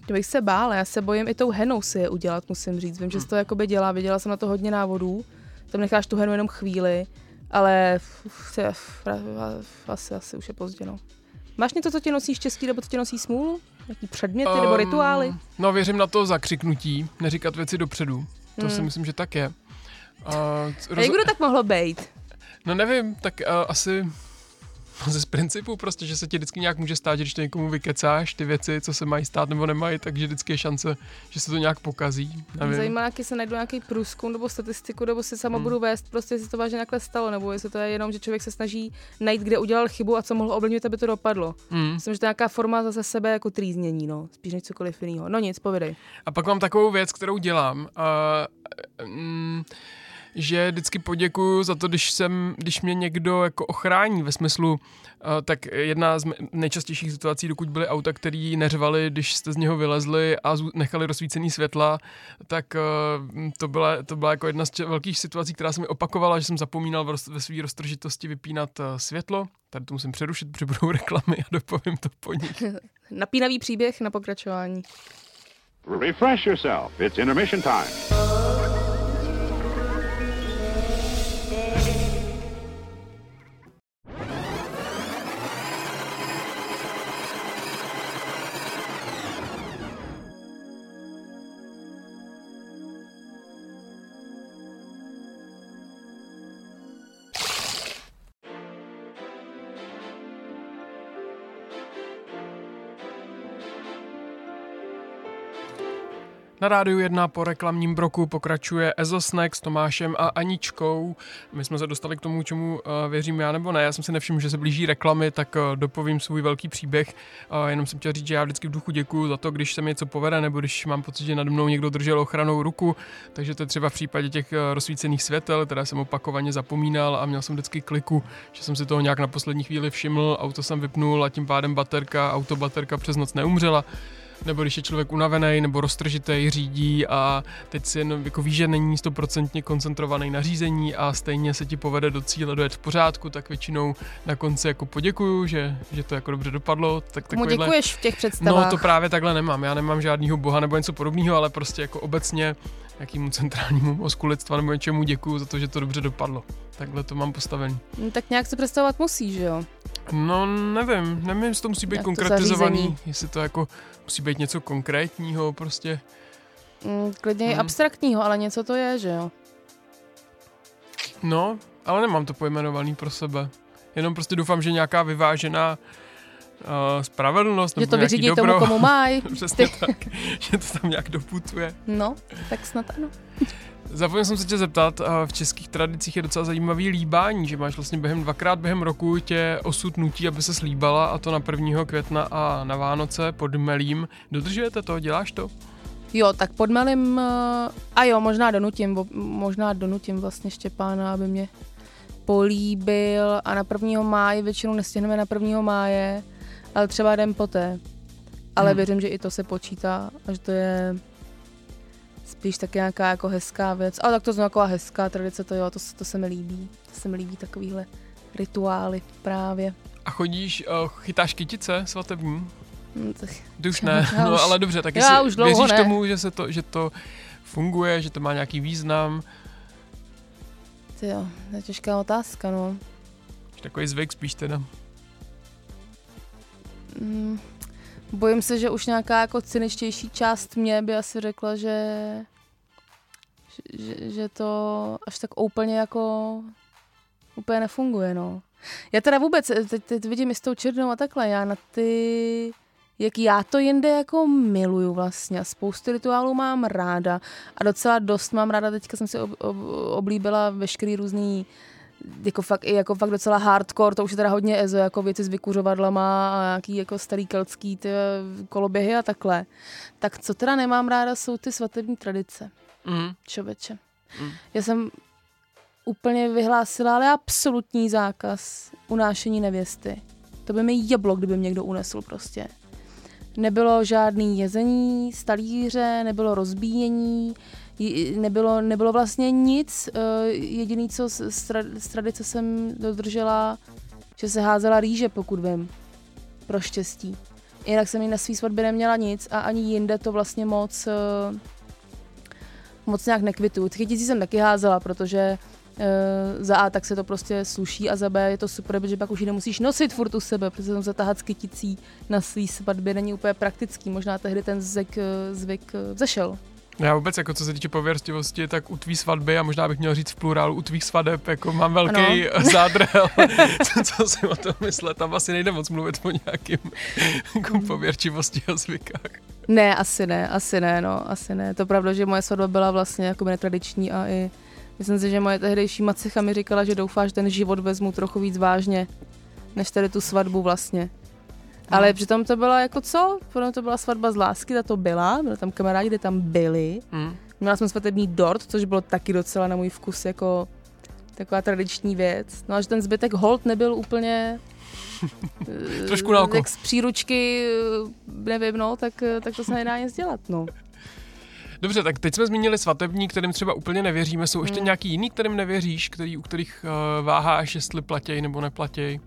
Speaker 2: To bych se bála, já se bojím i tou henou si je udělat, musím říct. Vím, že se to jakoby dělá, viděla jsem na to hodně návodů. Tam necháš tu henu jenom chvíli, ale f- asi, asi už je pozdě, no. Máš něco, co tě nosí štěstí, nebo co tě nosí smůlu? Jaký předměty nebo
Speaker 1: Ehm,
Speaker 2: rituály?
Speaker 1: No věřím na to zakřiknutí, neříkat věci dopředu. To
Speaker 2: Hmm.
Speaker 1: si myslím, že tak je. Uh,
Speaker 2: A jak by to tak mohlo být?
Speaker 1: No nevím, tak uh, asi ze z principu prostě, že se ti vždycky nějak může stát, že když to někomu vykecáš, ty věci, co se mají stát nebo nemají, takže vždycky je šance, že se to nějak pokazí. Nevím.
Speaker 2: Zajímá, jaký se najdu nějaký průzkum nebo statistiku, nebo si sama
Speaker 1: Hmm.
Speaker 2: budu vést, prostě jestli to vážně takhle stalo, nebo jestli to je jenom, že člověk se snaží najít, kde udělal chybu a co mohlo ovlivnit, aby to dopadlo.
Speaker 1: Mm.
Speaker 2: Myslím, že to je nějaká forma zase sebe jako trýznění, no, spíš než cokoliv jiného. No nic, povědej.
Speaker 1: A pak mám takovou věc, kterou dělám. Uh, mm, že vždycky poděkuju za to, když jsem, když mě někdo jako ochrání ve smyslu, uh, tak jedna z nejčastějších situací, dokud byly auta, které neřvaly, když jste z něho vylezli a nechali rozsvícený světla, tak uh, to, byla, to byla jako jedna z velkých situací, která se mi opakovala, že jsem zapomínal ve své roztržitosti vypínat uh, světlo. Tady to musím přerušit, protože budou reklamy a dopovím to po nich.
Speaker 2: Napínavý příběh na pokračování.
Speaker 7: Refresh yourself. It's intermission time.
Speaker 1: Na rádiu 1 po reklamním broku pokračuje Ezosnek s Tomášem a Aničkou. My jsme se dostali k tomu, čemu uh, věřím já nebo ne. Já jsem si nevšiml, že se blíží reklamy, tak uh, dopovím svůj velký příběh. Uh, jenom jsem chtěl říct, že já vždycky v duchu děkuju za to, když se mi něco povede, nebo když mám pocit, že nade mnou někdo držel ochranou ruku. Takže to je třeba v případě těch rozsvícených světel, které jsem opakovaně zapomínal a měl jsem vždycky kliku, že jsem si toho nějak na poslední chvíli všiml, auto jsem vypnul a tím pádem baterka, autobaterka přes noc neumřela nebo když je člověk unavený nebo roztržitý, řídí a teď si jen jako ví, že není stoprocentně koncentrovaný na řízení a stejně se ti povede do cíle dojet v pořádku, tak většinou na konci jako poděkuju, že, že to jako dobře dopadlo. Tak
Speaker 2: Komu
Speaker 1: takovýhle-
Speaker 2: děkuješ v těch představách?
Speaker 1: No to právě takhle nemám. Já nemám žádného boha nebo něco podobného, ale prostě jako obecně jakýmu centrálnímu mozku lidstva nebo něčemu děkuju za to, že to dobře dopadlo. Takhle to mám postavený.
Speaker 2: No, tak nějak se představovat musí, že jo?
Speaker 1: No nevím, nevím, jestli to musí být
Speaker 2: Jak
Speaker 1: konkretizovaný,
Speaker 2: zařízení.
Speaker 1: jestli to jako musí být něco konkrétního, prostě
Speaker 2: Mm, klidně
Speaker 1: Hmm.
Speaker 2: abstraktního, ale něco to je, že jo?
Speaker 1: No, ale nemám to pojmenovaný pro sebe. Jenom prostě doufám, že nějaká vyvážená uh, spravedlnost
Speaker 2: Že to vyřídí
Speaker 1: dobro,
Speaker 2: tomu, komu mají.
Speaker 1: Přesně tak, že to tam nějak doputuje.
Speaker 2: No, tak snad ano.
Speaker 1: Zapomněl jsem se tě zeptat, v českých tradicích je docela zajímavý líbání, že máš vlastně během dvakrát během roku tě osud nutí, aby se slíbala a to na 1. května a na Vánoce pod Melím. Dodržujete to? Děláš to?
Speaker 2: Jo, tak pod Melim, eh, a jo, možná donutím, možná donutím vlastně Štěpána, aby mě políbil a na 1. máje, většinou nestihneme na 1. máje, ale třeba den poté. Ale
Speaker 1: Hmm.
Speaker 2: věřím, že i to se počítá a že to je spíš tak nějaká jako hezká věc. Ale tak to znovu taková hezká tradice, to jo, to, to se mi líbí. To se mi líbí takovýhle rituály právě.
Speaker 1: A chodíš, uh, chytáš kytice svatební?
Speaker 2: Tak
Speaker 1: Ty už ne,
Speaker 2: Já
Speaker 1: no
Speaker 2: už-
Speaker 1: ale dobře, tak
Speaker 2: já už
Speaker 1: věříš
Speaker 2: ne.
Speaker 1: tomu, že, se to, že to funguje, že to má nějaký význam,
Speaker 2: ty jo, to je těžká otázka, no.
Speaker 1: takový zvyk spíš teda.
Speaker 2: Mm, bojím se, že už nějaká jako cyničtější část mě by asi řekla, že, že, že to až tak úplně jako úplně nefunguje, no. Já teda vůbec, teď, teď vidím i s tou černou a takhle, já na ty, jak já to jinde jako miluju vlastně spoustu rituálů mám ráda a docela dost mám ráda, teďka jsem si ob, ob, oblíbila veškerý různý jako fakt, jako fakt docela hardcore, to už je teda hodně ezo, jako věci s vykuřovadlama a nějaký jako starý keltský ty koloběhy a takhle. Tak co teda nemám ráda, jsou ty svatební tradice,
Speaker 1: Mm.
Speaker 2: čověče.
Speaker 1: Mm.
Speaker 2: Já jsem úplně vyhlásila, ale absolutní zákaz unášení nevěsty. To by mi jeblo, kdyby mě někdo unesl prostě. Nebylo žádný jezení z talíře, nebylo rozbíjení, nebylo, nebylo vlastně nic. eh, Jediný, co z, z tra- z tradice jsem dodržela, že se házela rýže, pokud vím. Pro štěstí. Jinak jsem jí na svý svatbě neměla nic a ani jinde to vlastně moc, eh, moc nějak nekvituju. Ty kyticí jsem taky házela, protože Uh, za A tak se to prostě sluší a za B je to super, protože pak už ji nemusíš nosit furt u sebe, protože tam zatahat s kyticí na svý svatbě není úplně praktický. Možná tehdy ten zvyk, zvyk vzešel.
Speaker 1: Já vůbec, jako co se týče pověrstivosti, tak u tvý svatby, a možná bych měl říct v plurálu u tvých svadeb, jako mám velký ano. zádrhel, co, co si o tom myslet, tam asi nejde moc mluvit o nějakým jako pověrčivosti a zvykách.
Speaker 2: Ne, asi ne, asi ne, no, asi ne. To pravda, že moje svatba byla vlastně jako netradiční a i myslím si, že moje tehdejší macicha mi říkala, že doufá, že ten život vezmu trochu víc vážně, než tady tu svatbu vlastně. Ale přitom to byla jako co? Potom to byla svatba z lásky, ta to byla, byly tam kamarádi, kde tam byli.
Speaker 1: Mm.
Speaker 2: Měla jsem svatební dort, což bylo taky docela na můj vkus jako taková tradiční věc. No a že ten zbytek hold nebyl úplně eh,
Speaker 1: Trošku na oko.
Speaker 2: Jak z příručky, eh, nevím, no, tak, eh, tak to se nedá nic dělat, no.
Speaker 1: Dobře, tak teď jsme zmínili svatební, kterým třeba úplně nevěříme. Jsou ještě
Speaker 2: Hmm.
Speaker 1: nějaký jiný, kterým nevěříš, který, u kterých uh, váháš, jestli platěj nebo neplatěj?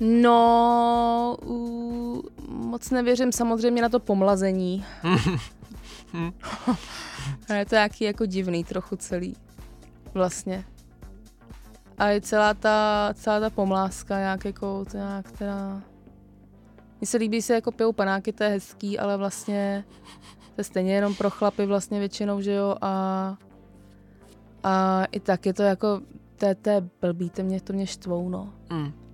Speaker 2: No, uh, moc nevěřím samozřejmě na to pomlazení. A je to nějaký jako divný trochu celý. Vlastně. A i celá ta, celá ta pomlázka nějak jako, to nějak teda... Mně se líbí, se jako pijou panáky, to je hezký, ale vlastně to je stejně jenom pro chlapy vlastně většinou, že jo, a, a i tak je to jako, to je, to je blbý, to mě, to mě štvou, no.
Speaker 1: Mm.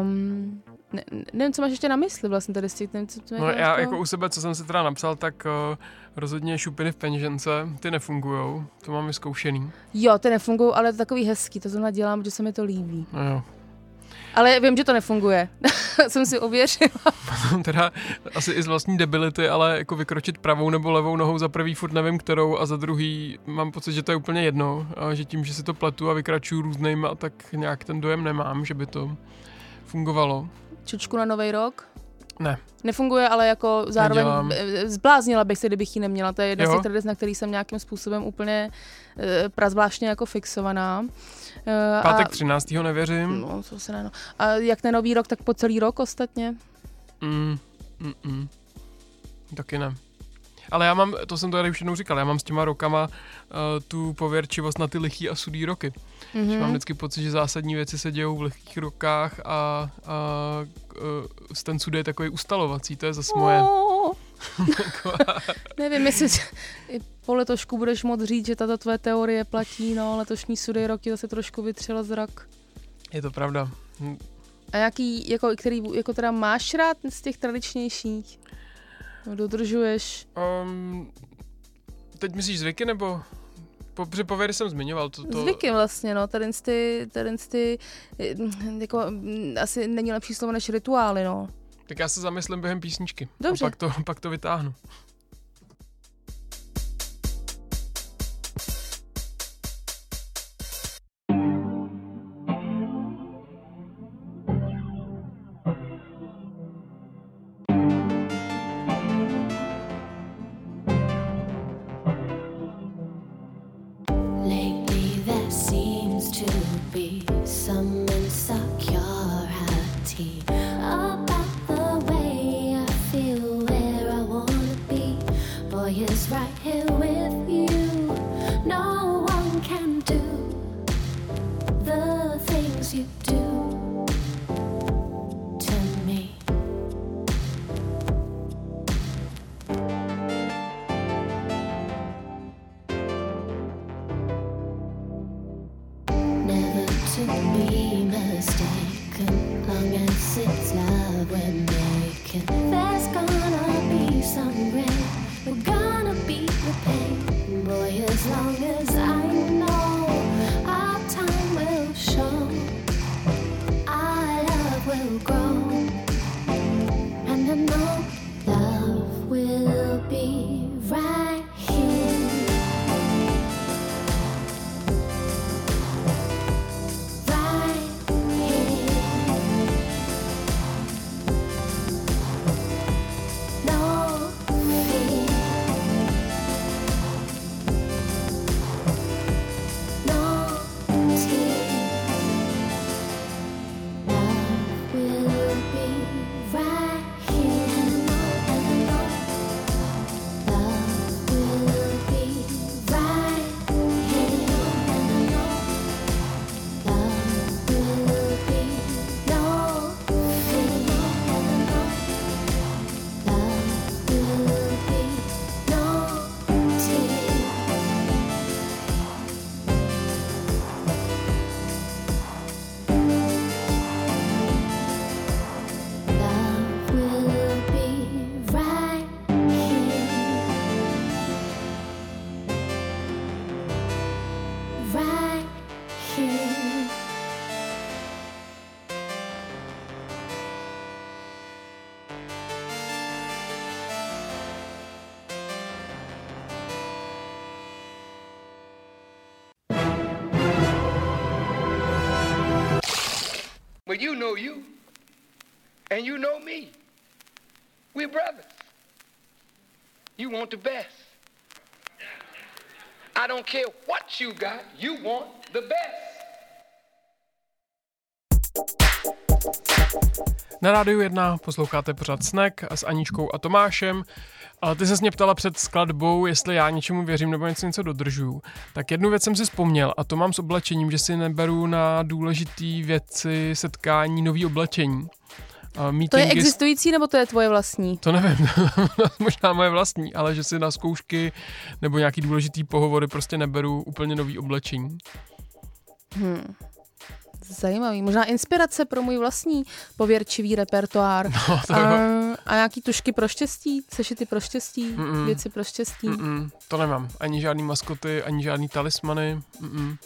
Speaker 2: Um, ne, ne- nevím, co máš ještě na mysli vlastně tady s tím, nevím, co to
Speaker 1: No já jako u sebe, co jsem si teda napsal, tak uh, rozhodně šupiny v peněžence, ty nefungujou, to mám vyzkoušený.
Speaker 2: Jo, ty nefungují, ale to takový hezký, to zrovna dělám, protože se mi to líbí.
Speaker 1: No jo.
Speaker 2: Ale vím, že to nefunguje. jsem si ověřila.
Speaker 1: teda asi i z vlastní debility, ale jako vykročit pravou nebo levou nohou za prvý furt nevím kterou a za druhý mám pocit, že to je úplně jedno, a že tím, že si to pletu a vykračuju různýma, tak nějak ten dojem nemám, že by to fungovalo.
Speaker 2: Čučku na nový rok.
Speaker 1: Ne.
Speaker 2: Nefunguje, ale jako zároveň
Speaker 1: Nedělám.
Speaker 2: eh, zbláznila bych se, kdybych ji neměla. To je jedna z
Speaker 1: Jo.
Speaker 2: těch tradic, na který jsem nějakým způsobem úplně eh, prazvláštně jako fixovaná. Eh,
Speaker 1: Pátek
Speaker 2: a,
Speaker 1: 13. nevěřím.
Speaker 2: No, to se ne, no. A jak ten nový rok, tak po celý rok ostatně.
Speaker 1: Mm, mm, mm. Taky ne. Ale já mám, to jsem to tady už jednou říkal, já mám s těma rokama uh, tu pověrčivost na ty lichý a sudý roky. Mm-hmm. Že mám vždycky pocit, že zásadní věci se dějou v lehkých rokách a, a uh, ten sud je takový ustalovací, to je zase moje.
Speaker 2: Oh. Nevím, jestli i po letošku budeš moc říct, že tato tvoje teorie platí, no letošní sudy rok ti zase trošku vytřela zrak.
Speaker 1: Je to pravda. Hm,
Speaker 2: A jaký, jako, který jako teda máš rád z těch tradičnějších? No, dodržuješ?
Speaker 1: Um, teď myslíš zvyky nebo? Po, při pověry jsem zmiňoval. To, to,
Speaker 2: Zvyky vlastně, no, tady ty, tady ty, eh, jako, mm, asi není lepší slovo než rituály, no.
Speaker 1: Tak já se zamyslím během písničky.
Speaker 2: Dobře.
Speaker 1: A pak to, pak to vytáhnu.
Speaker 8: But you know you. And you know me. We're brothers. You want the best. I don't care what you got, you want the best.
Speaker 1: Na rádiu 1 posloucháte pořád Snack s Aničkou a Tomášem. A ty se mě ptala před skladbou, jestli já něčemu věřím nebo něco něco dodržuju. Tak jednu věc jsem si vzpomněl a to mám s oblečením, že si neberu na důležitý věci setkání nový oblečení. A
Speaker 2: To je
Speaker 1: meetingy
Speaker 2: existující nebo to je tvoje vlastní?
Speaker 1: To nevím, možná moje vlastní, ale že si na zkoušky nebo nějaký důležitý pohovory prostě neberu úplně nový oblečení.
Speaker 2: Hmm. Zajímavý. Možná inspirace pro můj vlastní pověrčivý repertoár.
Speaker 1: No, to jo.
Speaker 2: A nějaký tušky pro štěstí? Sešity pro štěstí?
Speaker 1: Mm-mm.
Speaker 2: Věci pro štěstí?
Speaker 1: Mm-mm, to nemám. Ani žádný maskoty, ani žádný talismany. Mm-mm.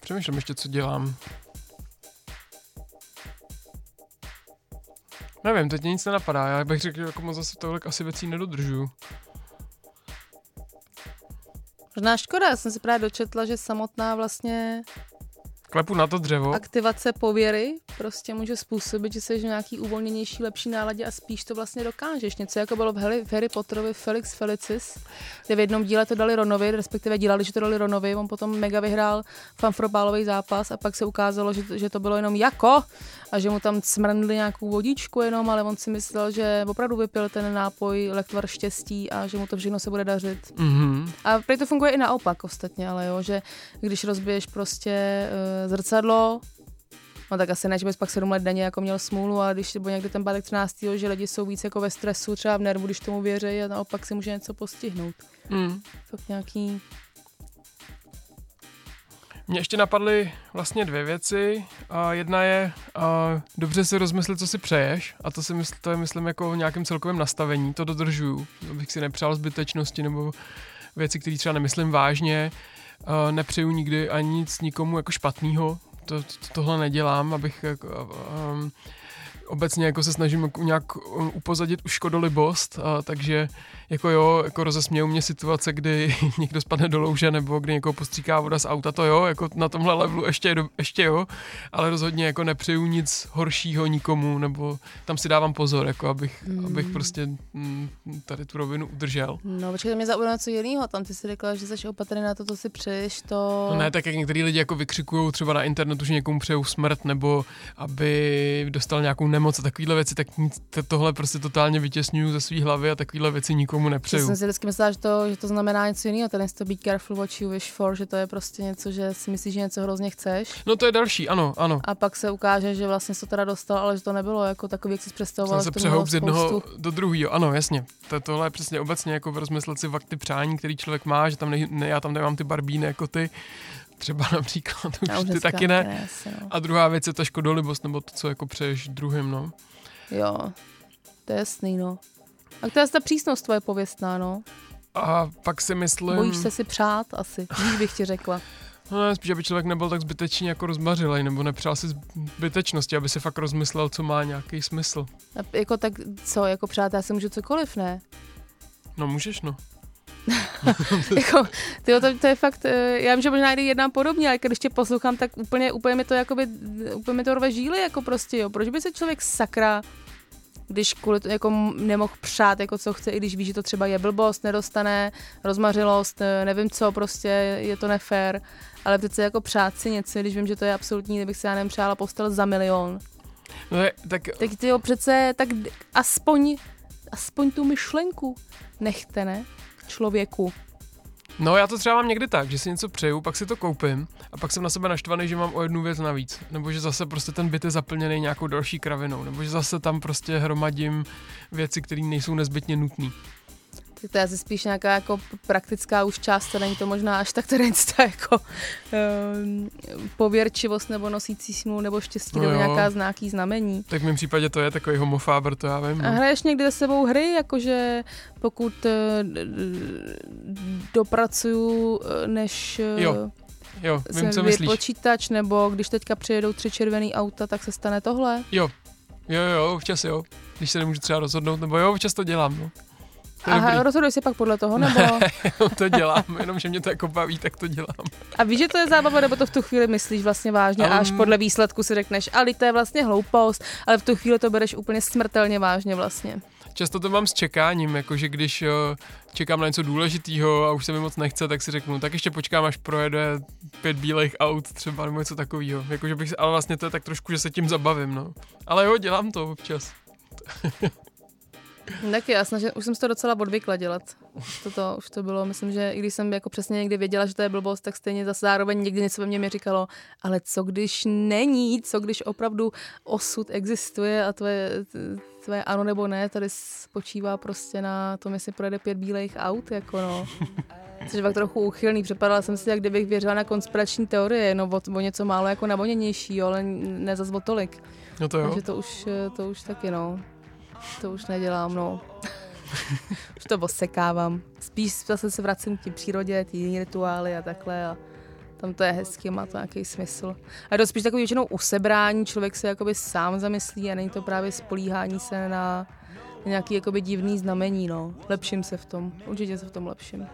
Speaker 1: Přemýšlím ještě, co dělám. Nevím, teď mě nic nenapadá. Já bych řekl, že jako moc zase tohle asi věcí nedodržuju.
Speaker 2: Možná škoda, já jsem si právě dočetla, že samotná vlastně
Speaker 1: Klepu na to dřevo.
Speaker 2: aktivace pověry prostě může způsobit, že jsi v nějaký uvolněnější, lepší náladě a spíš to vlastně dokážeš. Něco jako bylo v Harry, v Harry Potterovi Felix Felicis, kde v jednom díle to dali Ronovi, respektive dělali, že to dali Ronovi, on potom mega vyhrál fanfrobálový zápas a pak se ukázalo, že to, že to bylo jenom jako a že mu tam smrnili nějakou vodičku jenom, ale on si myslel, že opravdu vypil ten nápoj lektvar štěstí a že mu to všechno se bude dařit.
Speaker 1: Mhm.
Speaker 2: A prý to funguje i naopak ostatně, ale jo, že když rozbiješ prostě uh, zrcadlo, no tak asi ne, že bys pak sedm let denně jako měl smůlu, ale když byl někdy ten pátek 13. že lidi jsou víc jako ve stresu, třeba v nervu, když tomu věří a naopak si může něco postihnout.
Speaker 1: Mm.
Speaker 2: Fakt nějaký...
Speaker 1: Mně ještě napadly vlastně dvě věci. A jedna je a dobře si rozmyslet, co si přeješ. A to, si mysl, to je, myslím, jako v nějakém celkovém nastavení. To dodržuju. Abych si nepřál zbytečnosti nebo věci, které třeba nemyslím vážně. A nepřeju nikdy ani nic nikomu jako špatného. To, to, tohle nedělám, abych jako, um, obecně jako se snažím jako nějak um, upozadit už škodolibost, a, takže jako jo, jako rozesmějou mě situace, kdy někdo spadne do louže nebo kdy někoho postříká voda z auta, to jo, jako na tomhle levelu ještě, ještě jo, ale rozhodně jako nepřeju nic horšího nikomu, nebo tam si dávám pozor, jako abych, mm. abych prostě mm, tady tu rovinu udržel.
Speaker 2: No, počkej, to mě zaujalo něco jiného. Tam ty si řekla, že jsi opatrný na to, co si přeješ, to...
Speaker 1: No ne, tak jak některý lidi jako vykřikují třeba na internetu, že někomu přejou smrt nebo aby dostal nějakou nemoc a takovéhle věci, tak tohle prostě totálně vytěsňuju ze své hlavy a takovéhle věci nikomu
Speaker 2: Já
Speaker 1: nepřeju.
Speaker 2: jsem si vždycky myslela, že to, že to znamená něco jiného, ten to be careful what you wish for, že to je prostě něco, že si myslíš, že něco hrozně chceš
Speaker 1: No to je další, ano, ano.
Speaker 2: a pak se ukáže, že vlastně to teda dostal, ale že to nebylo jako takový, jak jsi představoval.
Speaker 1: Jsem se přehoup z jednoho do druhého, ano, jasně. To, tohle je přesně obecně jako rozmyslet si fakt ty přání, který člověk má, že tam ne, ne já tam nemám ty barbíny jako ty, třeba například, už
Speaker 2: už
Speaker 1: ty taky ne.
Speaker 2: ne, asi, no.
Speaker 1: A druhá věc je ta škodolibost, nebo to, co jako přeješ druhým, no.
Speaker 2: Jo, to je jasný, no. A to je ta přísnost tvoje pověstná, no.
Speaker 1: A pak si myslím...
Speaker 2: Bojíš se si přát asi, víš bych ti řekla.
Speaker 1: No ne, spíš, aby člověk nebyl tak zbytečně jako rozmařilej, nebo nepřál si zbytečnosti, aby si fakt rozmyslel, co má nějaký smysl.
Speaker 2: A jako tak co, jako přát, já si můžu cokoliv, ne?
Speaker 1: No můžeš, no.
Speaker 2: jako, tyjo, to, to, je fakt, eh, já vím, že možná i jednám podobně, ale když tě poslouchám, tak úplně, úplně mi to jakoby, úplně mi to rve žíly, jako prostě, jo. Proč by se člověk sakra, když kvůli to, jako nemohl přát, jako co chce, i když ví, že to třeba je blbost, nedostane, rozmařilost, eh, nevím co, prostě je to nefér, ale přece jako přát si něco, když vím, že to je absolutní, kdybych si já nevím, přála postel za milion.
Speaker 1: no tak
Speaker 2: Tak ty jo přece, tak aspoň, aspoň tu myšlenku nechte, ne? Člověku.
Speaker 1: No já to třeba mám někdy tak, že si něco přeju, pak si to koupím a pak jsem na sebe naštvaný, že mám o jednu věc navíc. Nebo že zase prostě ten byt je zaplněný nějakou další kravinou. Nebo že zase tam prostě hromadím věci, které nejsou nezbytně nutné.
Speaker 2: To je asi spíš nějaká jako praktická už část, to není to možná až tak tady ta jako um, pověrčivost nebo nosící smůlu nebo štěstí
Speaker 1: No
Speaker 2: nebo nějaká znáký znamení.
Speaker 1: Tak v mém případě to je takový homofáber, to já vím.
Speaker 2: A
Speaker 1: No.
Speaker 2: hraješ někdy se sebou hry, jakože pokud eh, dopracuju, eh, než eh,
Speaker 1: Jo, Jo, vím, co myslíš.
Speaker 2: počítač, nebo když teďka přijedou tři červený auta, tak se stane tohle.
Speaker 1: Jo, jo, jo, občas jo. Když se nemůžu třeba rozhodnout, nebo jo, občas to dělám, no. To je
Speaker 2: Aha,
Speaker 1: dobrý.
Speaker 2: rozhoduj si pak podle toho, nebo...
Speaker 1: to dělám, jenom že mě to jako baví, tak to dělám.
Speaker 2: A víš, že to je zábava, nebo to v tu chvíli myslíš vlastně vážně,
Speaker 1: Um,
Speaker 2: až podle výsledku si řekneš, ale to je vlastně hloupost, ale v tu chvíli to bereš úplně smrtelně vážně vlastně.
Speaker 1: Často to mám s čekáním, jakože když uh, čekám na něco důležitého a už se mi moc nechce, tak si řeknu, tak ještě počkám, až projede pět bílých aut třeba nebo něco takového. Jakože bych, ale vlastně to je tak trošku, že se tím zabavím, no. Ale jo, dělám to občas.
Speaker 2: Tak jasné, že už jsem to docela odvykla dělat. Už to, to, už to bylo, myslím, že i když jsem jako přesně někdy věděla, že to je blbost, tak stejně zase zároveň někdy něco ve mně mi říkalo, ale co když není, co když opravdu osud existuje a tvoje, tvoje ano nebo ne tady spočívá prostě na tom, jestli projede pět bílých aut, jako no. Což je pak trochu úchylný. Připadala jsem si, jak kdybych věřila na konspirační teorie, no o, o něco málo jako navoněnější, ale ne zas o tolik.
Speaker 1: No to jo.
Speaker 2: Takže to už, to už taky, no. To už nedělám, no. už to osekávám. Spíš zase se vracím k té přírodě, ty jiné rituály a takhle a tam to je hezký, má to nějaký smysl. A je to spíš takový většinou usebrání, člověk se jakoby sám zamyslí a není to právě spolíhání se na, nějaký jakoby divný znamení, no. Lepším se v tom, určitě se v tom lepším.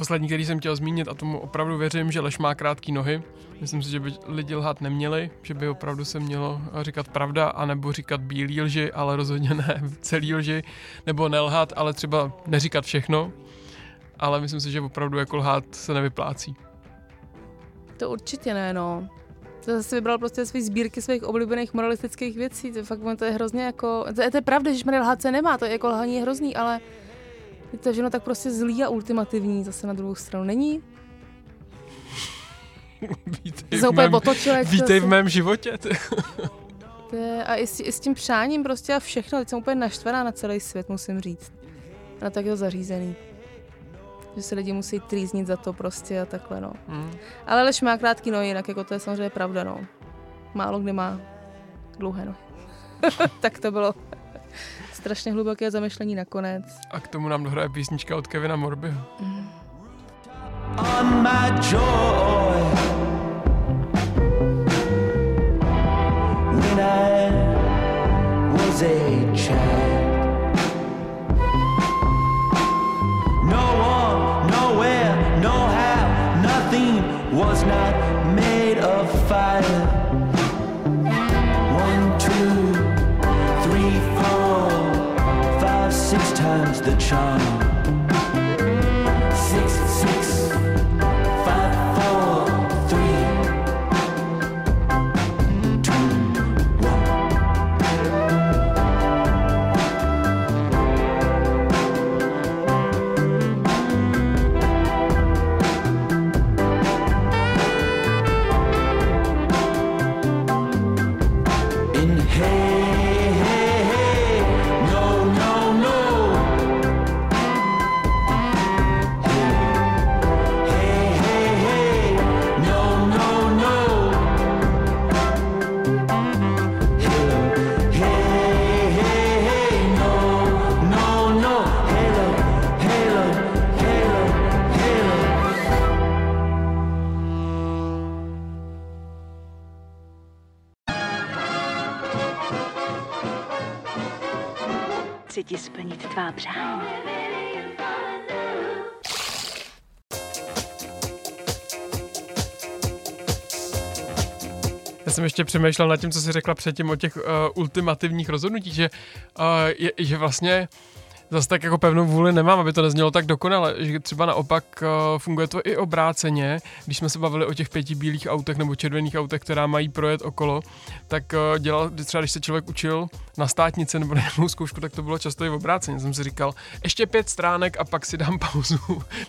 Speaker 1: Poslední, který jsem chtěl zmínit, a tomu opravdu věřím, že lež má krátké nohy. Myslím si, že by lidi lhát neměli, že by opravdu se mělo říkat pravda, anebo říkat bílý lži, ale rozhodně ne celý lži, nebo nelhat, ale třeba neříkat všechno. Ale myslím si, že opravdu jako lhát se nevyplácí.
Speaker 2: To určitě ne, no. To zase vybral prostě své sbírky svých oblíbených moralistických věcí. To fakt to je hrozně jako... To je, to je pravda, že lhát se nemá, to je jako lhaní je hrozný, ale je to všechno tak prostě zlý a ultimativní zase na druhou stranu. Není?
Speaker 1: Vítej, v mém,
Speaker 2: to
Speaker 1: vítej v mém životě.
Speaker 2: a i s, i s tím přáním prostě a všechno. Teď jsem úplně naštvaná na celý svět, musím říct. Na tak je to zařízený. Že se lidi musí trýznit za to prostě a takhle, no.
Speaker 1: Hmm.
Speaker 2: Ale lež má krátký nohy, jinak jako to je samozřejmě pravda, no. Málo kdy má dlouhé nohy. tak to bylo strašně hluboké zamyšlení nakonec.
Speaker 1: A k tomu nám dohraje písnička od Kevina Morbyho.
Speaker 9: on my joy when I was a
Speaker 4: shine. Ti splnit tvá přání.
Speaker 1: Já jsem ještě přemýšlel nad tím, co jsi řekla předtím o těch uh, ultimativních rozhodnutích, že, uh, je, že vlastně zase tak jako pevnou vůli nemám, aby to neznělo tak dokonale, že třeba naopak uh, funguje to i obráceně, když jsme se bavili o těch pěti bílých autech nebo červených autech, která mají projet okolo, tak uh, dělal, třeba když se člověk učil na státnici nebo na nějakou zkoušku, tak to bylo často i obráceně. Jsem si říkal, ještě pět stránek a pak si dám pauzu.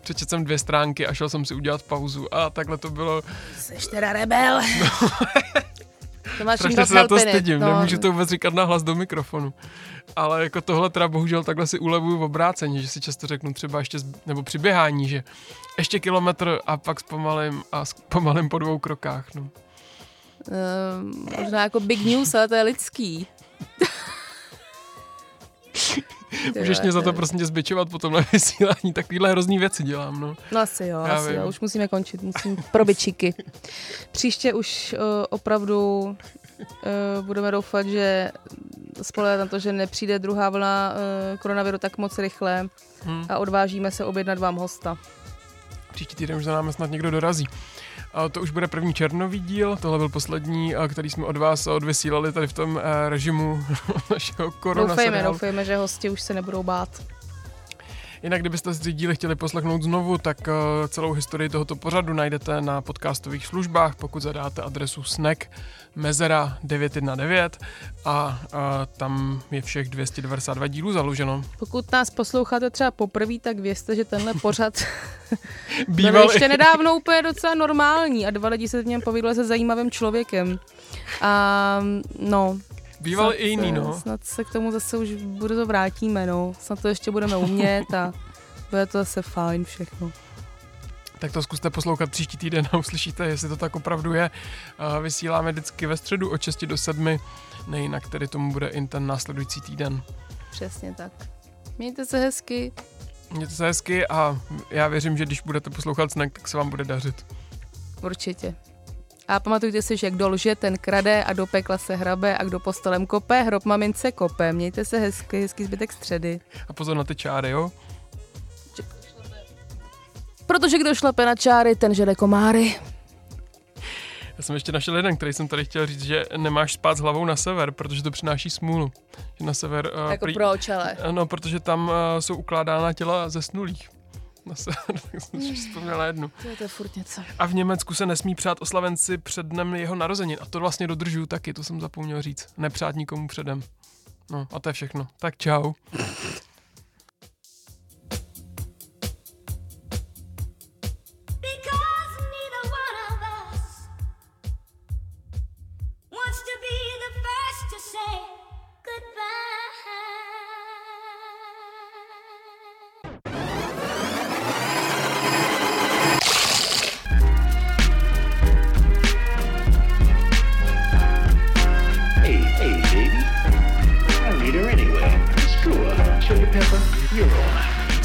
Speaker 1: Přečetl jsem dvě stránky a šel jsem si udělat pauzu a takhle to bylo
Speaker 2: Jsi teda rebel. to máš
Speaker 1: Strašně se za to stydím, no. nemůžu to vůbec říkat na hlas do mikrofonu. Ale jako tohle teda bohužel takhle si ulevuju v obrácení, že si často řeknu třeba ještě, z- nebo při běhání, že ještě kilometr a pak zpomalím a zpomalím po dvou krokách. No.
Speaker 2: Uh, možná jako big news, ale to je lidský.
Speaker 1: Můžeš mě za
Speaker 2: to
Speaker 1: prostě zbyčovat po tomhle vysílání, takovýhle hrozný věci dělám, no.
Speaker 2: No asi jo,
Speaker 1: Já
Speaker 2: asi
Speaker 1: vím.
Speaker 2: jo, už musíme končit, musím pro bičiky. Příště už uh, opravdu Uh, budeme doufat, že spolehat na to, že nepřijde druhá vlna uh, koronaviru tak moc rychle
Speaker 1: Hmm.
Speaker 2: a odvážíme se objednat vám hosta.
Speaker 1: Příští týden už za námi snad někdo dorazí. A to už bude první černový díl, tohle byl poslední, a který jsme od vás odvysílali tady v tom eh, režimu našeho korona
Speaker 2: Doufejme, doufejme, že hosti už se nebudou bát.
Speaker 1: Jinak, kdybyste si díly chtěli poslechnout znovu, tak eh, celou historii tohoto pořadu najdete na podcastových službách, pokud zadáte adresu snack mezera 919 a, a tam je všech 292 dílů založeno.
Speaker 2: Pokud nás posloucháte třeba poprvé, tak vězte, že tenhle pořad byl
Speaker 1: Býval
Speaker 2: ještě nedávno úplně docela normální a dva lidi se v něm povídali se zajímavým člověkem. A no,
Speaker 1: Býval i jiný, no.
Speaker 2: Snad se k tomu zase už bude to vrátíme, no. Snad to ještě budeme umět a bude to zase fajn všechno.
Speaker 1: Tak to zkuste poslouchat příští týden a uslyšíte, jestli to tak opravdu je. Vysíláme vždycky ve středu od 6 do 7, nejinak tedy tomu bude i ten následující týden.
Speaker 2: Přesně tak. Mějte se hezky.
Speaker 1: Mějte se hezky a já věřím, že když budete poslouchat snack, tak se vám bude dařit.
Speaker 2: Určitě. A pamatujte si, že kdo lže, ten krade a do pekla se hrabe a kdo postelem kope, hrob mamince kope. Mějte se hezky, hezký zbytek středy.
Speaker 1: A pozor na ty čáry, jo?
Speaker 2: Protože kdo šlape na čáry, ten žere komáry.
Speaker 1: Já jsem ještě našel jeden, který jsem tady chtěl říct, že nemáš spát s hlavou na sever, protože to přináší smůlu. Že na sever... Uh,
Speaker 2: Jako proč, ale?
Speaker 1: No, protože tam uh, jsou ukládána těla zesnulých. Na sever, tak jsem si vzpomněl na jednu.
Speaker 2: To je, to je furt něco.
Speaker 1: A v Německu se nesmí přát oslavenci před dnem jeho narozenin. A to vlastně dodržuju taky, to jsem zapomněl říct. Nepřát nikomu předem. No a to je všechno. Tak čau.